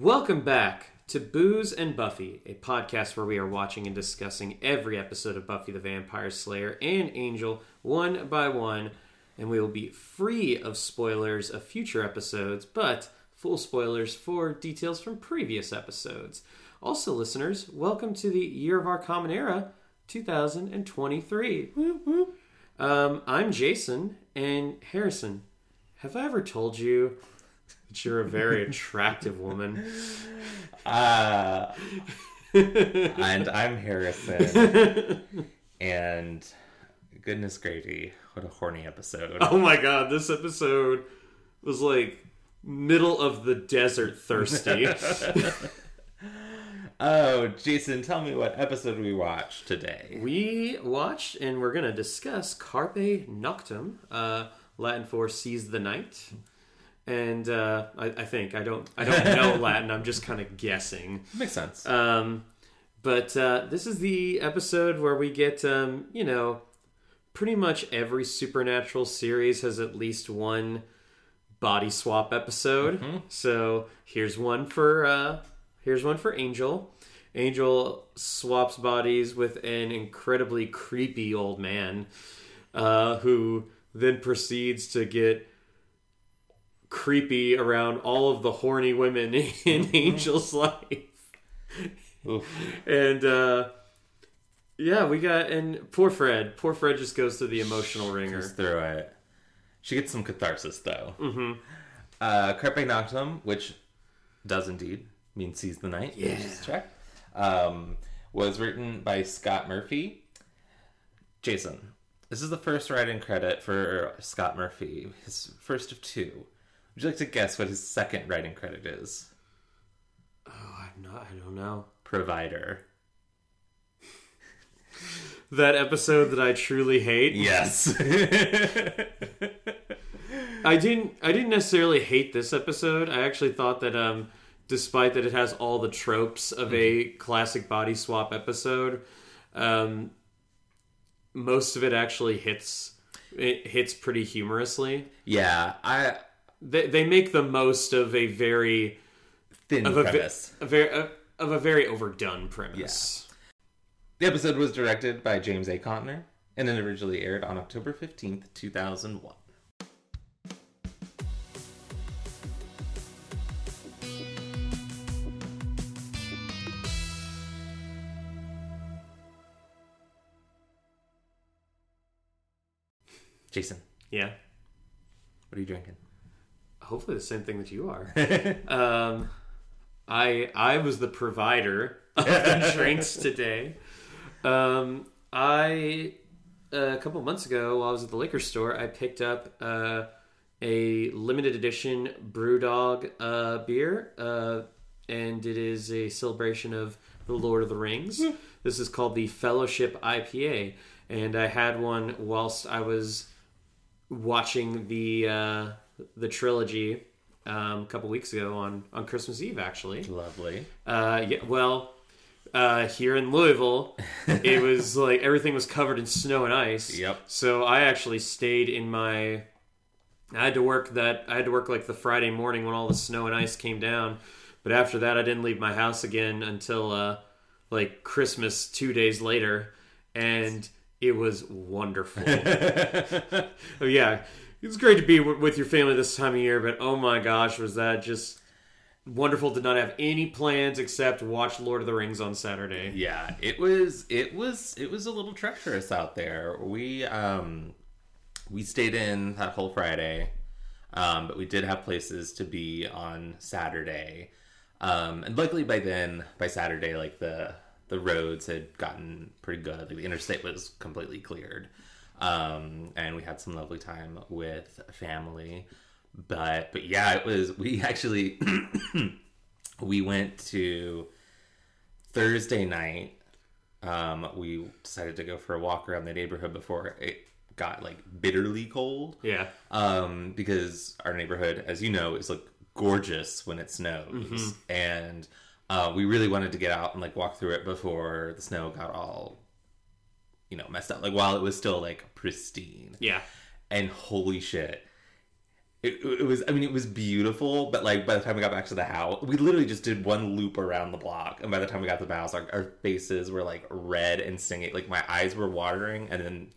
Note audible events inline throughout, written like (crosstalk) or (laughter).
Welcome back to Booze and Buffy, a podcast where we are watching and discussing every episode of Buffy the Vampire Slayer and Angel one by one, and we will be free of spoilers of future episodes, but full spoilers for details from previous episodes. Also, listeners, welcome to the Year of Our Common Era 2023. Um, I'm Jason, and Harrison, have I ever told you you're a very attractive woman? Uh, and I'm Harrison. and goodness gravy, what a horny episode. Oh my god, this episode was like middle of the desert thirsty. Oh, Jason, tell me what episode we watched today. we watched and we're gonna discuss Carpe Noctem, uh, Latin for seize the night. And uh, I, I think I don't I don't know (laughs) Latin. I'm just kind of guessing. Makes sense. Um, but uh, this is the episode where we get, um, you know, pretty much every supernatural series has at least one body swap episode. So here's one for uh, here's one for Angel. Angel swaps bodies with an incredibly creepy old man, uh, who then proceeds to get creepy around all of the horny women (laughs) in Angel's life. Oof. And uh yeah, we got and poor Fred. Poor Fred just goes through the emotional wringer. Just through it. She gets some catharsis, though. Mm-hmm. Uh, Carpe Noctem, which does indeed mean seize the night. Yeah. Check. Um, was written by Scott Murphy. Jason, this is the first writing credit for Scott Murphy, his first of two. Would you like to guess what his second writing credit is? Oh, I'm not I don't know. Provider. (laughs) That episode that I truly hate. Yes. (laughs) (laughs) I didn't I didn't necessarily hate this episode. I actually thought that um despite that it has all the tropes of a classic body swap episode, um most of it actually hits it hits pretty humorously. yeah, I They they make the most of a very thin of a, premise. a very a, of a very overdone premise. The episode was directed by James A. Contner and it originally aired on October 15th, 2001. Jason, Yeah. what are you drinking? Hopefully the same thing that you are. (laughs) um, I I was the provider of the (laughs) drinks today. Um, I a couple months ago while I was at the liquor store, I picked up uh, a limited edition BrewDog uh, beer, uh, and it is a celebration of the Lord of the Rings. this is called the Fellowship IPA, and I had one whilst I was watching the uh, the trilogy um, a couple weeks ago on on Christmas Eve, actually. Lovely. Uh, yeah, well, uh, here in Louisville, it (laughs) was like everything was covered in snow and ice. Yep. So I actually stayed in my. I had to work that. I had to work like the Friday morning when all the snow and ice came down, but after that, I didn't leave my house again until uh, like Christmas two days later, and it was wonderful. (laughs) oh yeah, it's great to be w- with your family this time of year, but oh my gosh, was that just wonderful to not have any plans except watch Lord of the Rings on Saturday. Yeah, it was it was it was a little treacherous out there. We um we stayed in that whole Friday. Um, but we did have places to be on Saturday. Um, and luckily by then, by Saturday, like the the roads had gotten pretty good. Like the interstate was completely cleared. Um, and we had some lovely time with family. But but yeah, it was we actually (clears throat) we went to Thursday night, um, we decided to go for a walk around the neighborhood before it got like bitterly cold. Yeah. Um, because our neighborhood, as you know, is like gorgeous when it snows, and uh, we really wanted to get out and like walk through it before the snow got all, you know, messed up. Like while it was still like pristine Yeah. and holy shit it, it was i mean it was beautiful but like by the time we got back to the house we literally just did one loop around the block and by the time we got to the house our, our faces were like red and stinging like my eyes were watering and then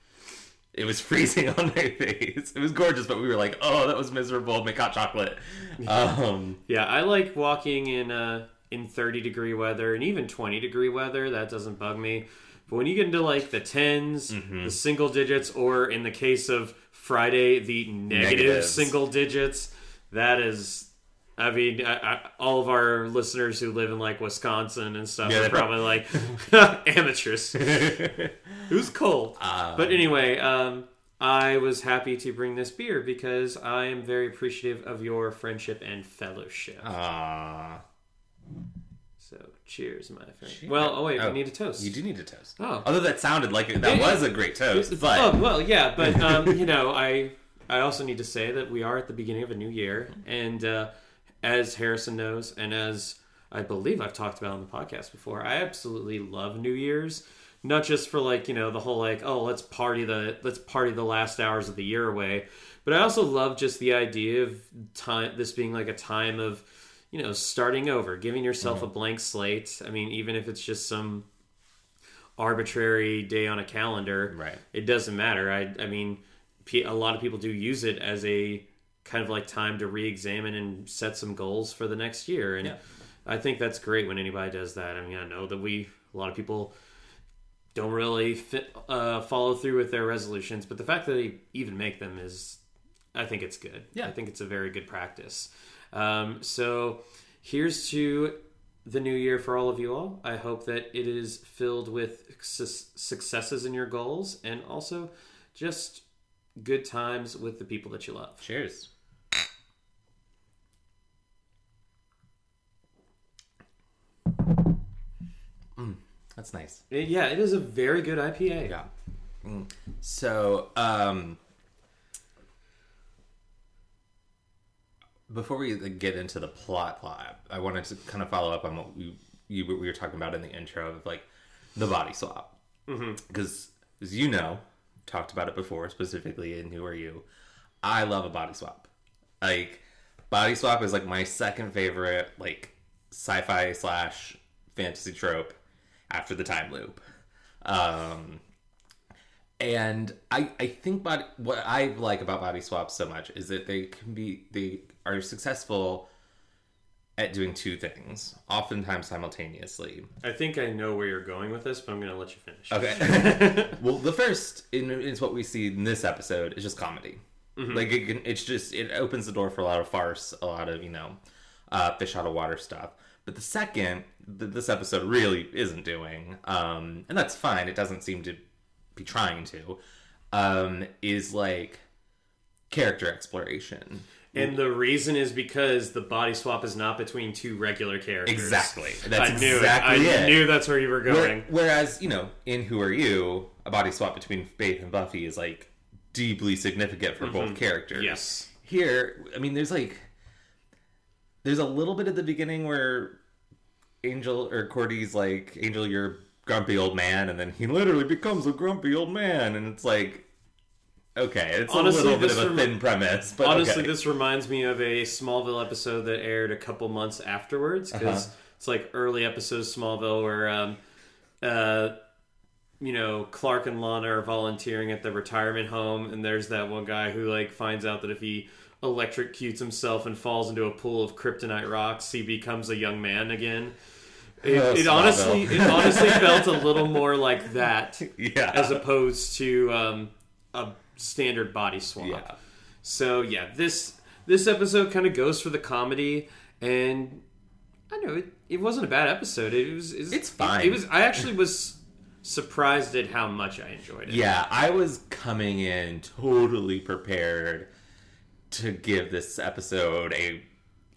it was (laughs) freezing on my face it was gorgeous but we were like oh that was miserable make hot chocolate um Yeah, I like walking in uh in 30 degree weather and even 20 degree weather. That doesn't bug me. But when you get into like the 10s, Mm-hmm. the single digits, or in the case of Friday, the negative Negatives. single digits, that is. I mean, I, I, all of our listeners who live in like Wisconsin and stuff Yeah, are probably like (laughs) (laughs) amateurs. (laughs) was cold. Um, but anyway, um, I was happy to bring this beer because I am very appreciative of your friendship and fellowship. ah So, cheers, my friend. Well, oh wait, Oh, we need a toast. you do need a toast Oh. although that sounded like it, that Yeah, was a great toast But oh well, yeah, but (laughs) um, you know, I I also need to say that we are at the beginning of a new year, and uh, as Harrison knows, and as I believe I've talked about on the podcast before, I absolutely love New Year's. Not just for like you know the whole like oh let's party the let's party the last hours of the year away, but I also love just the idea of time this being like a time of you know starting over, giving yourself a blank slate. I mean, even if it's just some arbitrary day on a calendar, Right. It doesn't matter. I I mean, a lot of people do use it as a kind of like time to re-examine and set some goals for the next year, and Yeah. I think that's great when anybody does that. I mean, I know that we a lot of people don't really fit, uh, follow through with their resolutions, but the fact that they even make them is, I think it's good. Yeah. I think it's a very good practice. Um, so here's to the new year for all of you all. I hope that it is filled with su- successes in your goals and also just good times with the people that you love. cheers Mm, that's nice It- yeah, it is a very good IPA. Yeah. Mm. So, um, before we get into the plot, plot, I wanted to kind of follow up on what we you we were talking about in the intro of like the body swap, because as you know, talked about it before specifically in Who Are You. I love a body swap. Like body swap is like my second favorite like sci-fi slash fantasy trope after the time loop. Um, and I I think body what I like about body swaps so much is that they can be they are successful at doing two things, oftentimes simultaneously. I think I know where you're going with this, but I'm going to let you finish. Okay. (laughs) well, the first is what we see in this episode is just comedy. Like it it's just it opens the door for a lot of farce, a lot of you know, uh, fish out of water stuff. But the second that this episode really isn't doing, um, and that's fine. It doesn't seem to be trying to. Um, is like character exploration. And the reason is because the body swap is not between two regular characters. Exactly. That's I knew exactly it. I it. knew that's where you were going. whereas, you know, in Who Are You, a body swap between Faith and Buffy is like deeply significant for both characters. Mm-hmm. Yes. Here, I mean, there's like, there's a little bit at the beginning where Angel or Cordy's like, Angel, you're a grumpy old man, and then he literally becomes a grumpy old man, and it's like, okay, it's Honestly, a little bit of a rem- thin premise, but Honestly, okay. this reminds me of a Smallville episode that aired a couple months afterwards because Uh-huh. it's like early episodes of Smallville where, um, uh, you know, Clark and Lana are volunteering at the retirement home, and there's that one guy who like finds out that if he electrocutes himself and falls into a pool of kryptonite rocks, he becomes a young man again. It, (laughs) Oh, it honestly, it honestly felt a little more like that (laughs) yeah, as opposed to um, a standard body swap. yeah. So yeah, this this episode kind of goes for the comedy, and I know it, it wasn't a bad episode. It was it's, It's fine. It, was I actually was surprised at how much I enjoyed it. Yeah, I was coming in totally prepared to give this episode a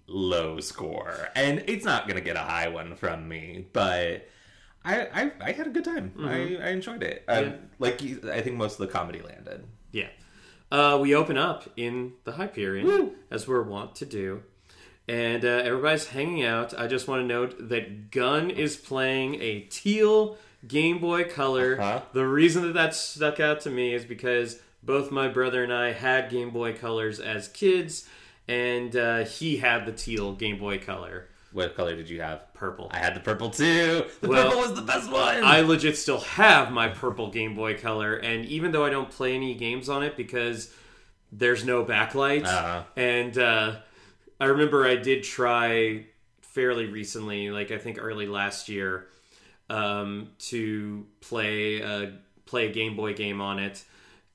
low score, and it's not gonna get a high one from me, but. I, I, I had a good time. I, I enjoyed it. Um, Yeah. Like I think most of the comedy landed. Yeah. Uh, we open up in the Hyperion, Woo. as we're wont to do. And uh, everybody's hanging out. I just want to note that Gunn is playing a teal Game Boy Color. Uh-huh. The reason that that stuck out to me is because both my brother and I had Game Boy Colors as kids. and uh, he had the teal Game Boy Color, What color did you have? purple. I had the purple too. The Well, purple was the best one. I legit still have my purple Game Boy Color, and even though I don't play any games on it because there's no backlight, Uh-huh. and uh, I remember I did try fairly recently, like I think early last year, um, to play a play a Game Boy game on it.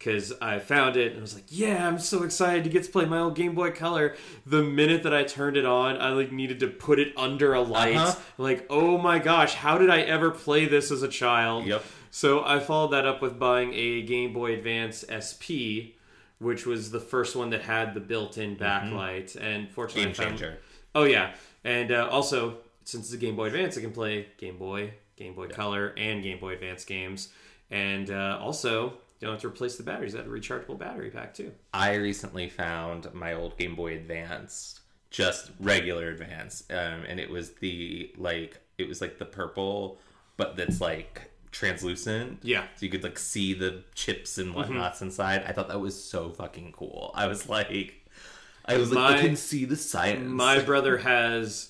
Because I found it and I was like, "Yeah, I'm so excited to get to play my old Game Boy Color." The minute that I turned it on, I like needed to put it under a light. Uh-huh. Like, oh my gosh, how did I ever play this as a child? Yep. So I followed that up with buying a Game Boy Advance SP, which was the first one that had the built-in backlight. And fortunately, Game I found- Oh yeah, and uh, also since it's a Game Boy Advance, I can play Game Boy, Game Boy Color, and Game Boy Advance games. And uh, also, you don't have to replace the batteries. Have a rechargeable battery pack too. I recently found my old Game Boy Advance, just regular Advance, um, and it was the like it was like the purple, but that's like translucent. Yeah. So you could like see the chips and Mm-hmm. whatnots inside. I thought that was so fucking cool. I was like, I was like, My- I can see the science. My (laughs) brother has,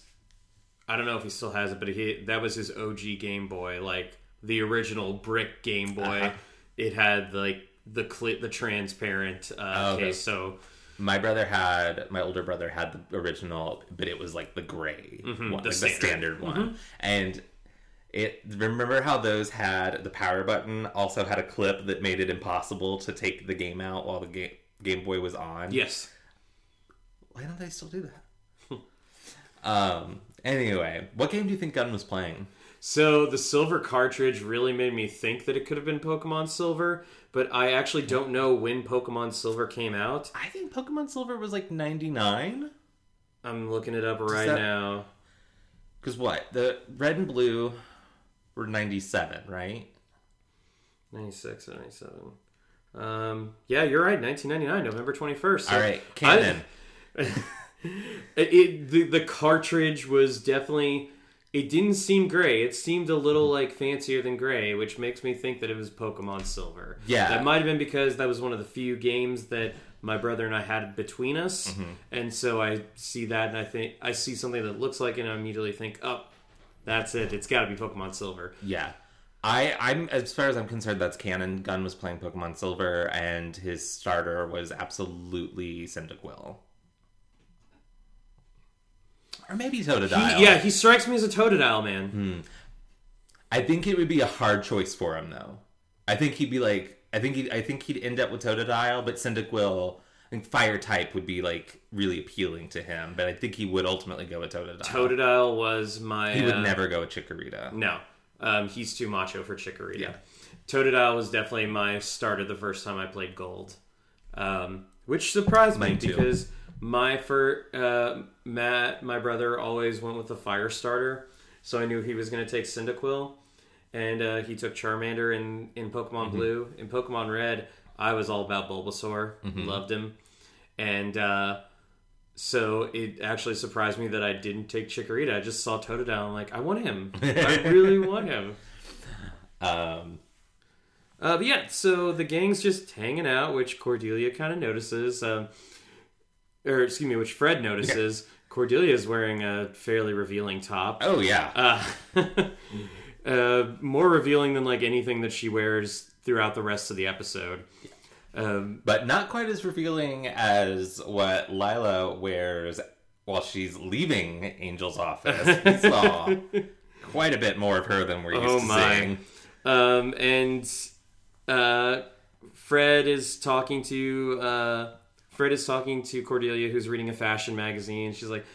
I don't know if he still has it, but he that was his OG Game Boy, like the original brick Game Boy. Uh-huh. It had like the cli the transparent uh, Oh, okay. case, so My brother had my older brother had the original, but it was like the gray Mm-hmm, the like the standard. Mm-hmm. standard one. And it remember how those had the power button also had a clip that made it impossible to take the game out while the game Game Boy was on. yes, Why don't they still do that? (laughs) um. Anyway, what game do you think Gunn was playing? So the silver cartridge really made me think that it could have been Pokemon Silver, but I actually don't know when Pokemon Silver came out. I think Pokemon Silver was like ninety nine. I'm looking it up right that- now. Because what the red and blue were ninety seven, right? 96 or 97. Um, yeah, you're right. 1999, November 21st. So All right, canon. (laughs) It, it the, the cartridge was definitely. It didn't seem gray. It seemed a little like fancier than gray, which makes me think that it was Pokemon Silver. Yeah. that might have been because that was one of the few games that my brother and I had between us, Mm-hmm. and so I see that and I think I see something that looks like it, and I immediately think, oh, that's it. It's got to be Pokemon Silver. Yeah. I, I'm as far as I'm concerned, that's canon. Gunn was playing Pokemon Silver, and his starter was absolutely Cyndaquil. Or maybe Totodile. He, yeah, he strikes me as a Totodile man. Hmm. I think it would be a hard choice for him, though. I think he'd be like, I think he, I think he'd end up with Totodile, but Cyndaquil, I think Fire type would be like really appealing to him. But I think he would ultimately go with Totodile. Totodile was my. he would uh, never go with Chikorita. No, um, he's too macho for Chikorita. Yeah. Totodile was definitely my starter the first time I played Gold, um, which surprised me too. because my for uh, Matt, my brother, always went with the fire starter, so I knew he was going to take Cyndaquil, and uh, he took Charmander in in Pokemon Mm-hmm. Blue. In Pokemon Red, I was all about Bulbasaur, Mm-hmm. loved him, and. Uh, so it actually surprised me that I didn't take Chikorita. I just saw Totodile. I'm like, I want him. I really (laughs) want him. Um, Uh, but yeah, so the gang's just hanging out, which Cordelia kind of notices. Um, or excuse me, which Fred notices. Cordelia's wearing a fairly revealing top. oh yeah, Uh, (laughs) uh, more revealing than like anything that she wears throughout the rest of the episode. Um, but not quite as revealing as what Lila wears while she's leaving Angel's office. We saw (laughs) quite a bit more of her than we're used Oh to my. seeing. Um, and uh, Fred is talking to uh, Fred is talking to Cordelia, who's reading a fashion magazine. She's like,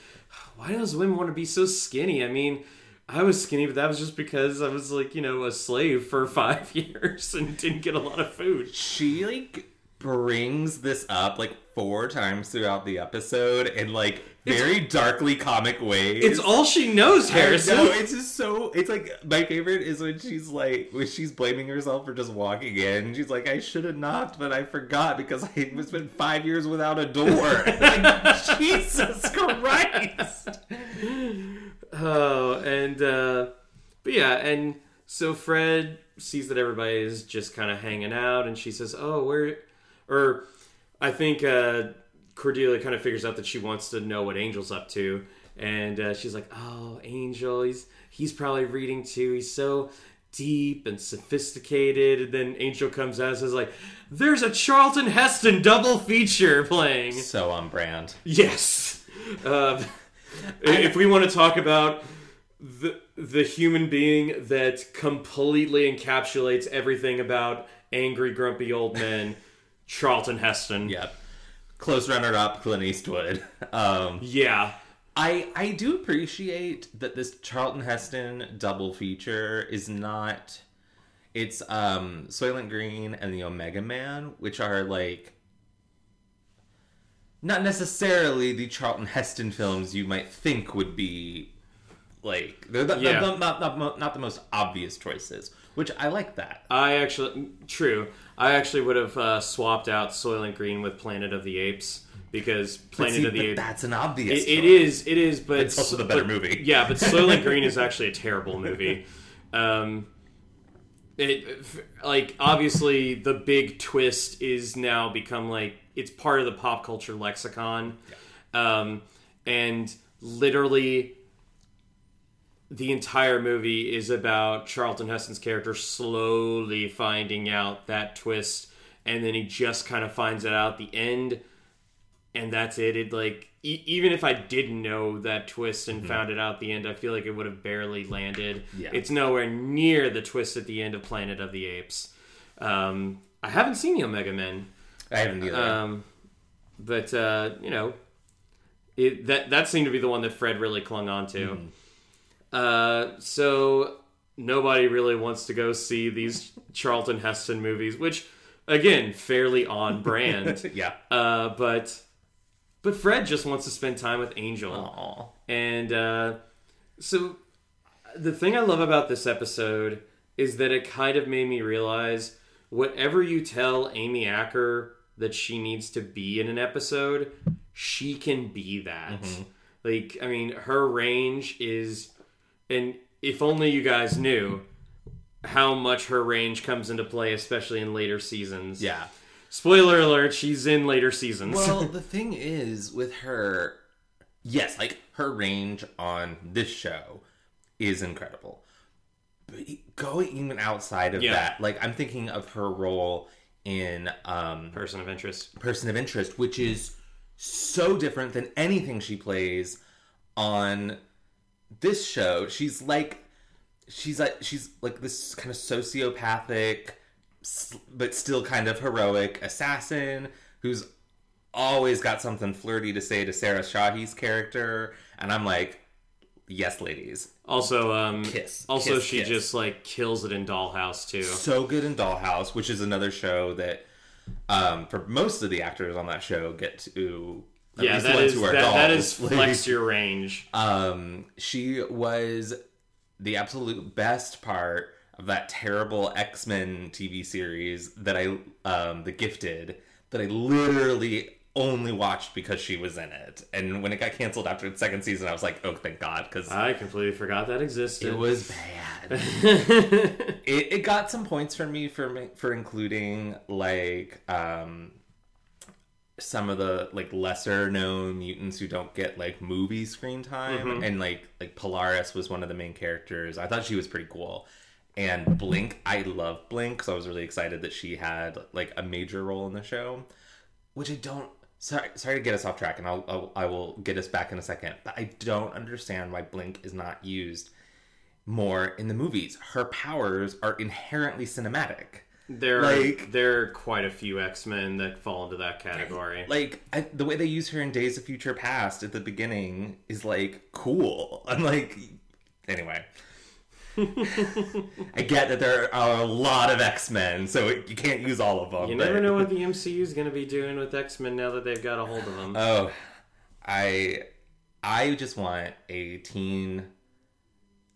"Why does women want to be so skinny?" I mean, I was skinny, but that was just because I was like, you know, a slave for (laughs) five (laughs) years and didn't get a lot of food. She like brings this up like four times throughout the episode in like very darkly comic ways. It's all she knows, Harrison. No, it's just so. It's like my favorite is when she's like when she's blaming herself for just walking in. She's like, I should have knocked, but I forgot because I been five years without a door. (laughs) like Jesus Christ. Oh, and uh but yeah, and so Fred sees that everybody is just kind of hanging out, and she says, "Oh, where?" Or I think uh Cordelia kind of figures out that she wants to know what Angel's up to, and uh, she's like, "Oh, Angel, he's he's probably reading too. He's so deep and sophisticated." And then Angel comes out and says, "Like, there's a Charlton Heston double feature playing." So on brand. Yes. Uh, if we want to talk about the the human being that completely encapsulates everything about angry, grumpy old men, Charlton Heston. Yep. Close runner up, Clint Eastwood. (laughs) Um, Yeah. I I do appreciate that this Charlton Heston double feature is not. It's um Soylent Green and the Omega Man, which are like not necessarily the Charlton Heston films you might think would be like they're, the, Yeah. the- not, not not the most obvious choices, which I like that. I actually, true. I actually would have uh, swapped out Soylent Green with Planet of the Apes because Planet see, of the Apes. that's an obvious. It, it is. It is. But It's also the better but- movie. Yeah, but Soylent Green is (laughs) actually a terrible movie. Um, it like obviously the big twist is now become like it's part of the pop culture lexicon, um, and literally the entire movie is about Charlton Heston's character slowly finding out that twist, and then he just kind of finds it out at the end, and that's it. It like e- even if I didn't know that twist and found it out at the end, I feel like it would have barely landed. Yeah. It's nowhere near the twist at the end of Planet of the Apes. Um, I haven't seen the Omega Men, I haven't either. um, but uh, you know, it, that that seemed to be the one that Fred really clung on to. Uh, so nobody really wants to go see these Charlton Heston movies, which again fairly on brand. (laughs) yeah. uh, but but Fred just wants to spend time with Angel. Aw. And uh, so the thing I love about this episode is that it kind of made me realize whatever you tell Amy Acker that she needs to be in an episode, she can be that. Like, I mean, her range is, and if only you guys knew how much her range comes into play, especially in later seasons. Yeah. Spoiler alert, she's in later seasons. Well, (laughs) the thing is with her, yes, like her range on this show is incredible. But going even outside of Yeah. that, like I'm thinking of her role in um, Person of interest. Person of Interest, which is so different than anything she plays on this show. She's like, she's like, she's like this kind of sociopathic, but still kind of heroic assassin who's always got something flirty to say to Sarah Shahi's character, and I'm like, yes, ladies, Also, um, Kiss. Also, Kiss, she kiss. just like kills it in Dollhouse too. so good in Dollhouse, which is another show that, um, for most of the actors on that show, get to. Yeah, that is that, that dolls. is Like, flex your range. (laughs) Um, she was the absolute best part of that terrible X Men TV series that I, um, The Gifted, that I literally only watched because she was in it. And when it got canceled after the second season, I was like, oh, thank God, because I completely forgot that existed. it was bad. (laughs) it, it got some points for me for for including like um some of the like lesser known mutants who don't get like movie screen time mm-hmm. and like like Polaris was one of the main characters. I thought she was pretty cool. And Blink, I love Blink, so I was really excited that she had like a major role in the show, which I don't. Sorry, sorry to get us off track, and I'll, I'll I will get us back in a second. But I don't understand why Blink is not used more in the movies. Her powers are inherently cinematic. There like- are there are quite a few X Men that fall into that category. Like I, the way they use her in Days of Future Past at the beginning is like cool. (laughs) I'm like, anyway. (laughs) I get that there are a lot of X Men, so it, you can't use all of them. you but- never know what (laughs) the MCU is going to be doing with X Men now that they've got a hold of them. Oh, I I just want a teen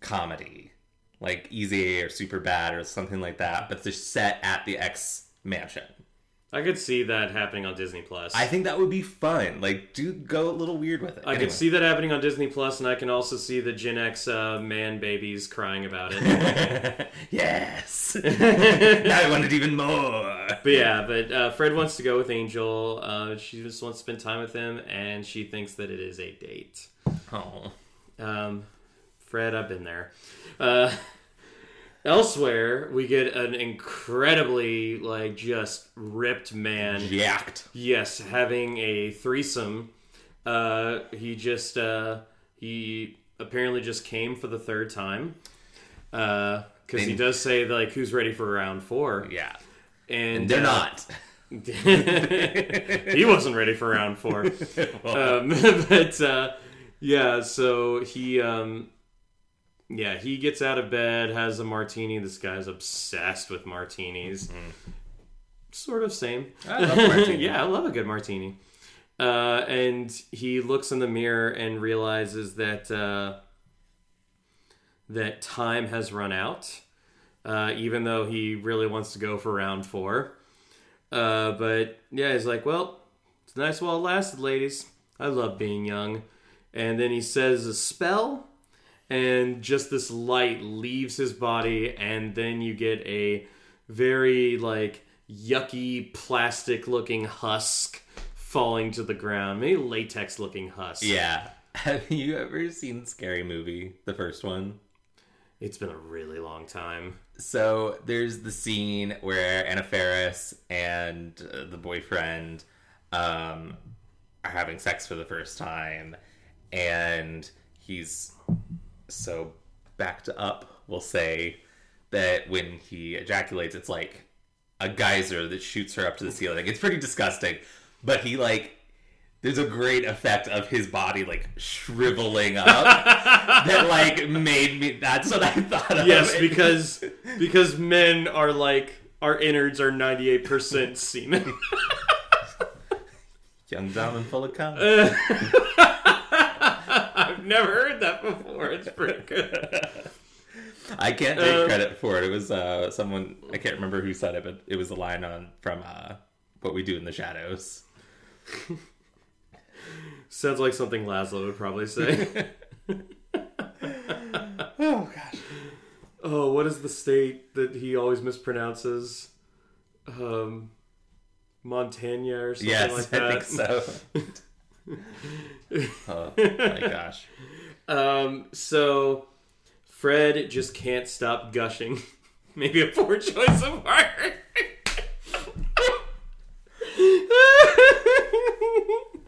comedy like Easy or Super Bad or something like that, but they're set at the X mansion. I could see that happening on Disney Plus. I think that would be fun. Like, do go a little weird with it. I Anyway. could see that happening on Disney Plus, and I can also see the Gen X uh, man babies crying about it. (laughs) yes. now (laughs) I want it even more. but yeah, but uh, Fred wants to go with Angel. Uh, she just wants to spend time with him, and she thinks that it is a date. Oh. Um, Fred, I've been there. Uh, elsewhere, we get an incredibly like just ripped man. Jacked. Yes, having a threesome. Uh, he just uh, he apparently just came for the third time. Because he does say like who's ready for round four, Yeah. and They're uh, not. (laughs) he wasn't ready for round four. (laughs) um, (laughs) but uh, yeah, so he um, yeah he gets out of bed, has a martini. This guy's obsessed with martinis. Sort of same. I love martini. (laughs) yeah, I love a good martini. Uh, and he looks in the mirror and realizes that uh, that time has run out. Uh, even though he really wants to go for round four. Uh, but yeah, he's like, well, it's nice while it lasted, ladies. I love being young. And then he says a spell, and just this light leaves his body, and then you get a very like yucky plastic looking husk falling to the ground. Maybe latex looking husk. Yeah. (laughs) Have you ever seen Scary Movie, the first one? It's been a really long time. So there's the scene where Anna Faris and uh, the boyfriend um, are having sex for the first time, and he's so backed up, we'll say, that when he ejaculates, it's like a geyser that shoots her up to the ceiling. It's pretty disgusting, but he like. There's a great effect of his body like shriveling up (laughs) that like made me. That's what I thought of. Yes, because (laughs) because men are like our innards are ninety eight percent semen. Young, dumb, and full of cum. (laughs) I've never heard that before. It's pretty good. (laughs) I can't take Um, credit for it. It was uh, someone I can't remember who said it, but it was a line on from uh, what we do in the shadows. (laughs) Sounds like something Laszlo would probably say. (laughs) Oh gosh. oh, what is the state that he always mispronounces? Um, Montana or something Yes, like that. I think so. oh my gosh. Um, so Fred just can't stop gushing. (laughs) Maybe a poor choice of word. (laughs)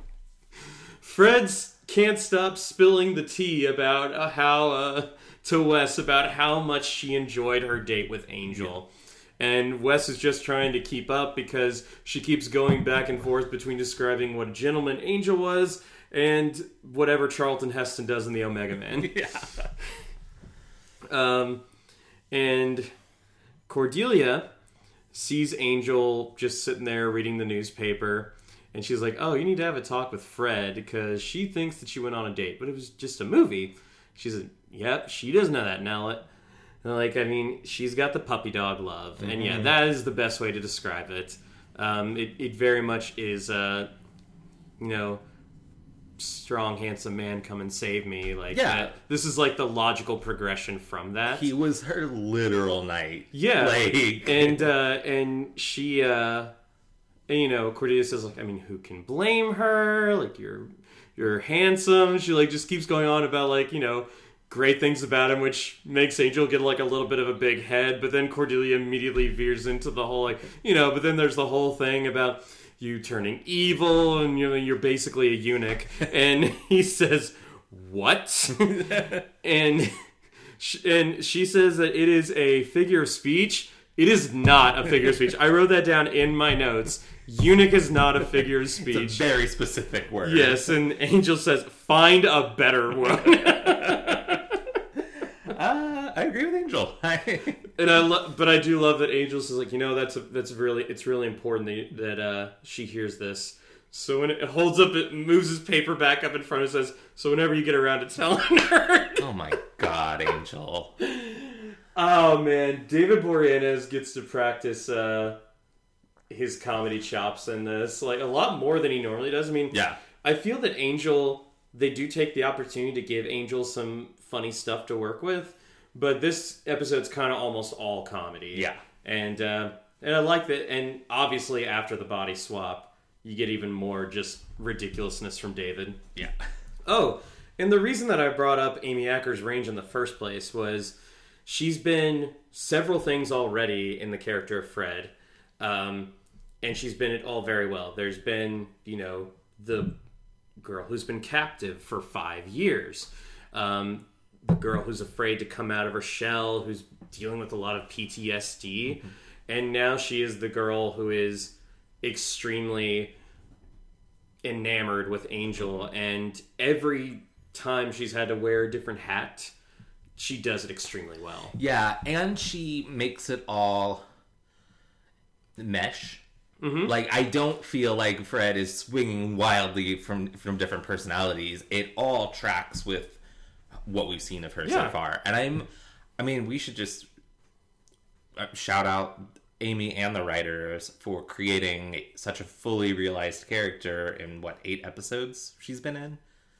Fred's can't stop spilling the tea about uh, how uh, to Wes about how much she enjoyed her date with Angel. And Wes is just trying to keep up because she keeps going back and forth between describing what a gentleman Angel was and whatever Charlton Heston does in the Omega Man. (laughs) Yeah. (laughs) Um, and Cordelia sees Angel just sitting there reading the newspaper, and she's like, "Oh, you need to have a talk with Fred because she thinks that she went on a date, but it was just a movie." She's like, "Yep, she does know that, Nellet." And like, I mean, she's got the puppy dog love, and yeah, that is the best way to describe it. Um, it, it very much is, uh, you know, strong, handsome man, come and save me. Like, Yeah. that- this is like the logical progression from that. He was her literal knight. Yeah, Like and uh, and she, uh, and, you know, Cordelia says like, I mean, who can blame her? Like you're you're handsome. She like just keeps going on about like you know great things about him, which makes Angel get like a little bit of a big head. But then Cordelia immediately veers into the whole like you know. But then there's the whole thing about you turning evil and you know you're basically a eunuch. (laughs) and he says, "What?" (laughs) and and she says that it is a figure of speech. It is not a figure of speech. I wrote that down in my notes. Eunuch is not a figure of (laughs) it's a speech. very specific word. Yes, and Angel says, "Find a better one." Uh, I agree with Angel. (laughs) and I, lo- but I do love that Angel says, like, you know, that's a, that's really, it's really important that, that uh, she hears this. So when it holds up, it moves his paper back up in front and says, "So whenever you get around to telling her." oh my god, Angel. Oh man, David Boreanaz gets to practice uh, his comedy chops in this, like a lot more than he normally does. I mean, Yeah. I feel that Angel they do take the opportunity to give Angel some funny stuff to work with, but this episode's kind of almost all comedy. Yeah. and uh, and I like that. And obviously, after the body swap, you get even more just ridiculousness from David. Yeah. Oh, and the reason that I brought up Amy Acker's range in the first place was she's been several things already in the character of Fred, um, and she's been it all very well. There's been, you know, the girl who's been captive for five years, um, the girl who's afraid to come out of her shell, who's dealing with a lot of PTSD, and now she is the girl who is extremely enamored with Angel, and every time she's had to wear a different hat, she does it extremely well. Yeah, and she makes it all mesh. Like I don't feel like Fred is swinging wildly from from different personalities. It all tracks with what we've seen of her Yeah. so far. And I'm I mean, we should just uh, shout out Amy and the writers for creating such a fully realized character in what eight episodes she's been in.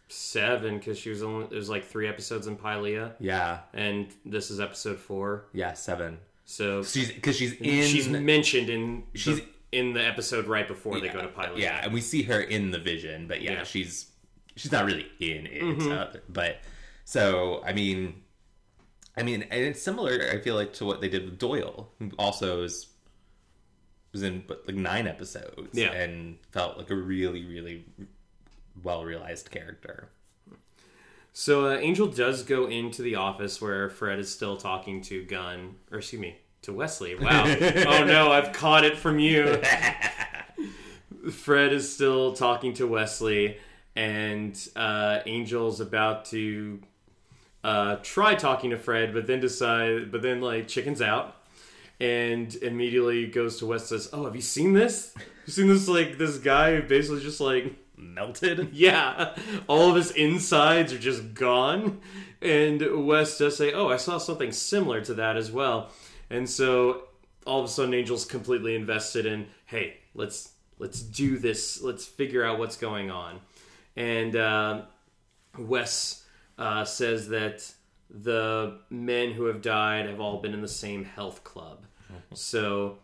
Seven, because she was only there's like three episodes in Pylea, Yeah, and this is episode four. yeah, seven. So She's because she's in. she's mentioned in She's- the, in the episode right before they go to Pylea. Yeah, and we see her in the vision, but yeah, Yeah. she's she's not really in it. Mm-hmm. uh, but so I mean, I mean, and it's similar. I feel like to what they did with Doyle, who also is was in but like nine episodes, Yeah. and felt like a really, really well realized character. So uh, Angel does go into the office where Fred is still talking to Gunn, or excuse me, to Wesley. (laughs) Wow. oh no, I've caught it from you. (laughs) Fred is still talking to Wesley, and uh, Angel's about to uh, try talking to Fred, but then decide, but then like chickens out, and immediately goes to Wes says, "Oh, have you seen this? You seen this like this guy who basically just like." Melted. (laughs) Yeah, all of his insides are just gone. And Wes does say, "Oh, I saw something similar to that as well." And so all of a sudden, Angel's completely invested in, "Hey, let's let's do this. Let's figure out what's going on." And uh, Wes uh, says that the men who have died have all been in the same health club. So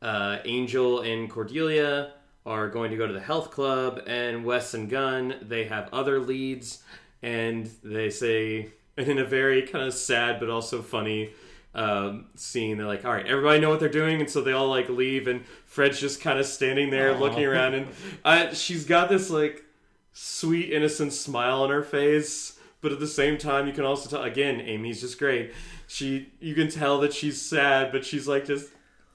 uh, Angel and Cordelia are going to go to the health club, and Wes and Gunn they have other leads, and they say, and in a very kind of sad but also funny um, scene, they're like, "All right, everybody know what they're doing," and so they all like leave, and Fred's just kind of standing there Aw. looking around, and uh, she's got this like sweet innocent smile on her face but at the same time you can also tell again amy's just great she you can tell that she's sad but she's like just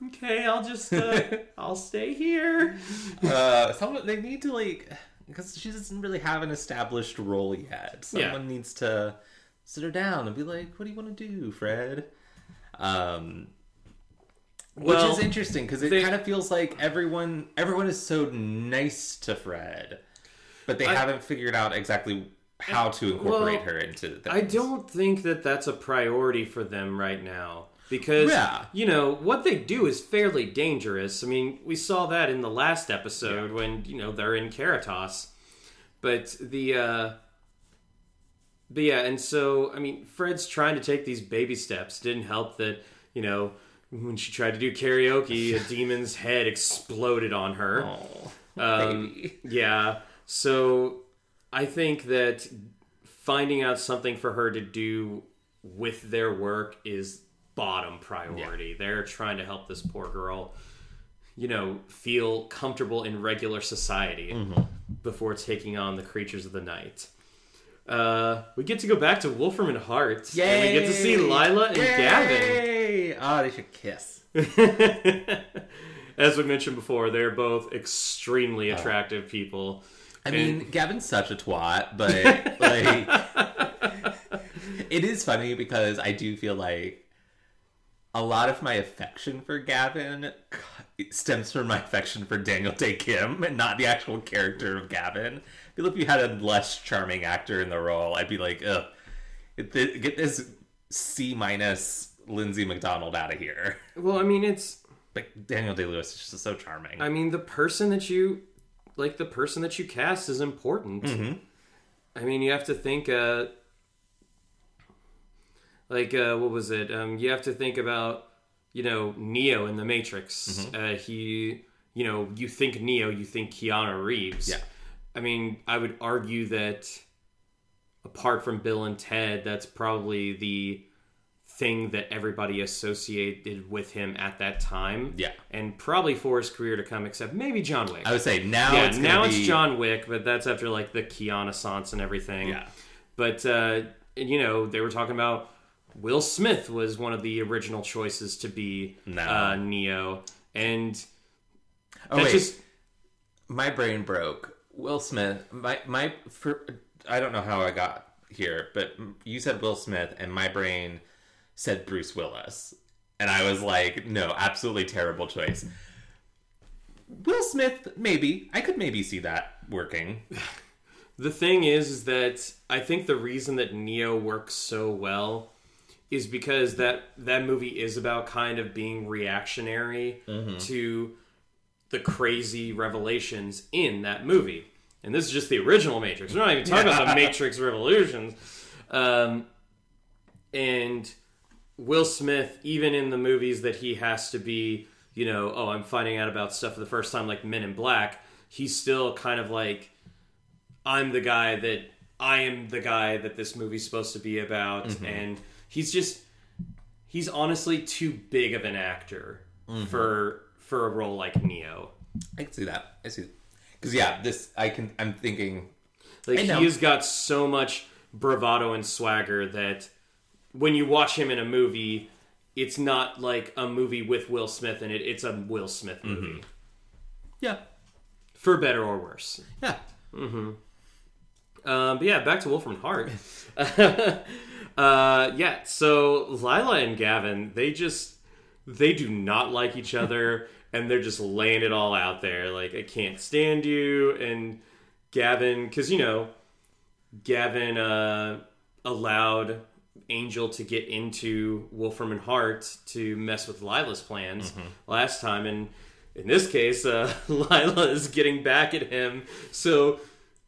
okay i'll just uh, (laughs) i'll stay here uh, someone they need to like because she doesn't really have an established role yet. Yeah. Someone needs to sit her down and be like, "What do you want to do, Fred?" Um, Well, which is interesting because it they- kind of feels like everyone everyone is so nice to Fred, but they I- haven't figured out exactly how to incorporate Well, her into. Things. i don't think that that's a priority for them right now because Yeah. you know what they do is fairly dangerous i mean we saw that in the last episode when you know they're in Caritas. but the uh but yeah and so i mean fred's trying to take these baby steps didn't help that you know when she tried to do karaoke a (laughs) demon's head exploded on her Oh, um, baby. yeah. So I think that finding out something for her to do with their work is bottom priority. They're trying to help this poor girl, you know, feel comfortable in regular society before taking on the creatures of the night. Uh, we get to go back to Wolfram and Hart, and we get to see Lila and Gavin. Yay! Oh, they should kiss. (laughs) As we mentioned before, they're both Oh. extremely attractive people. I And- mean, Gavin's such a twat, but like, (laughs) it is funny because I do feel like a lot of my affection for Gavin stems from my affection for Daniel Dae Kim and not the actual character of Gavin. If you had a less charming actor in the role, I'd be like, ugh, get this, get this C minus Lindsey McDonald out of here. Well, I mean, it's but Daniel Day Lewis is just so charming. I mean, the person that you like, the person that you cast is important. Mm-hmm. I mean, you have to think. Uh, like, uh, what was it? Um, you have to think about, you know, Neo in the Matrix. Mm-hmm. Uh, he, you know, you think Neo, you think Keanu Reeves. Yeah. I mean, I would argue that apart from Bill and Ted, that's probably the thing that everybody associated with him at that time. Yeah. And probably for his career to come, except maybe John Wick. I would say now yeah, it's now be, it's John Wick, but that's after like the Keanu and everything. Yeah. But uh, you know, they were talking about Will Smith was one of the original choices to be No. uh, Neo, and Oh wait, just my brain broke. Will Smith. My my. For, I don't know how I got here, but you said Will Smith, and my brain said Bruce Willis, and I was like, no, absolutely terrible choice. Will Smith, maybe I could maybe see that working. (laughs) The thing is, is that I think the reason that Neo works so well is because that that movie is about kind of being reactionary mm-hmm. to the crazy revelations in that movie. And this is just the original Matrix. We're not even talking about the Matrix Revolutions. Um, and Will Smith, even in the movies that he has to be, you know, oh, I'm finding out about stuff for the first time, like Men in Black, he's still kind of like, I'm the guy that I am the guy that this movie's supposed to be about, and he's just he's honestly too big of an actor for for a role like Neo. I can see that. I see. Because yeah, this I can. I'm thinking. Like he's got so much bravado and swagger that when you watch him in a movie, it's not like a movie with Will Smith in it. It's a Will Smith movie, Yeah. for better or worse. Yeah. Mm-hmm. Um, but yeah, back to Wolfram and Hart. (laughs) (laughs) uh, yeah, so Lila and Gavin, they just they do not like each other, (laughs) and they're just laying it all out there. Like I can't stand you, and Gavin, because you know, Gavin uh, allowed Angel to get into Wolfram and Hart to mess with Lila's plans last time, and in this case, uh, (laughs) Lila is getting back at him. So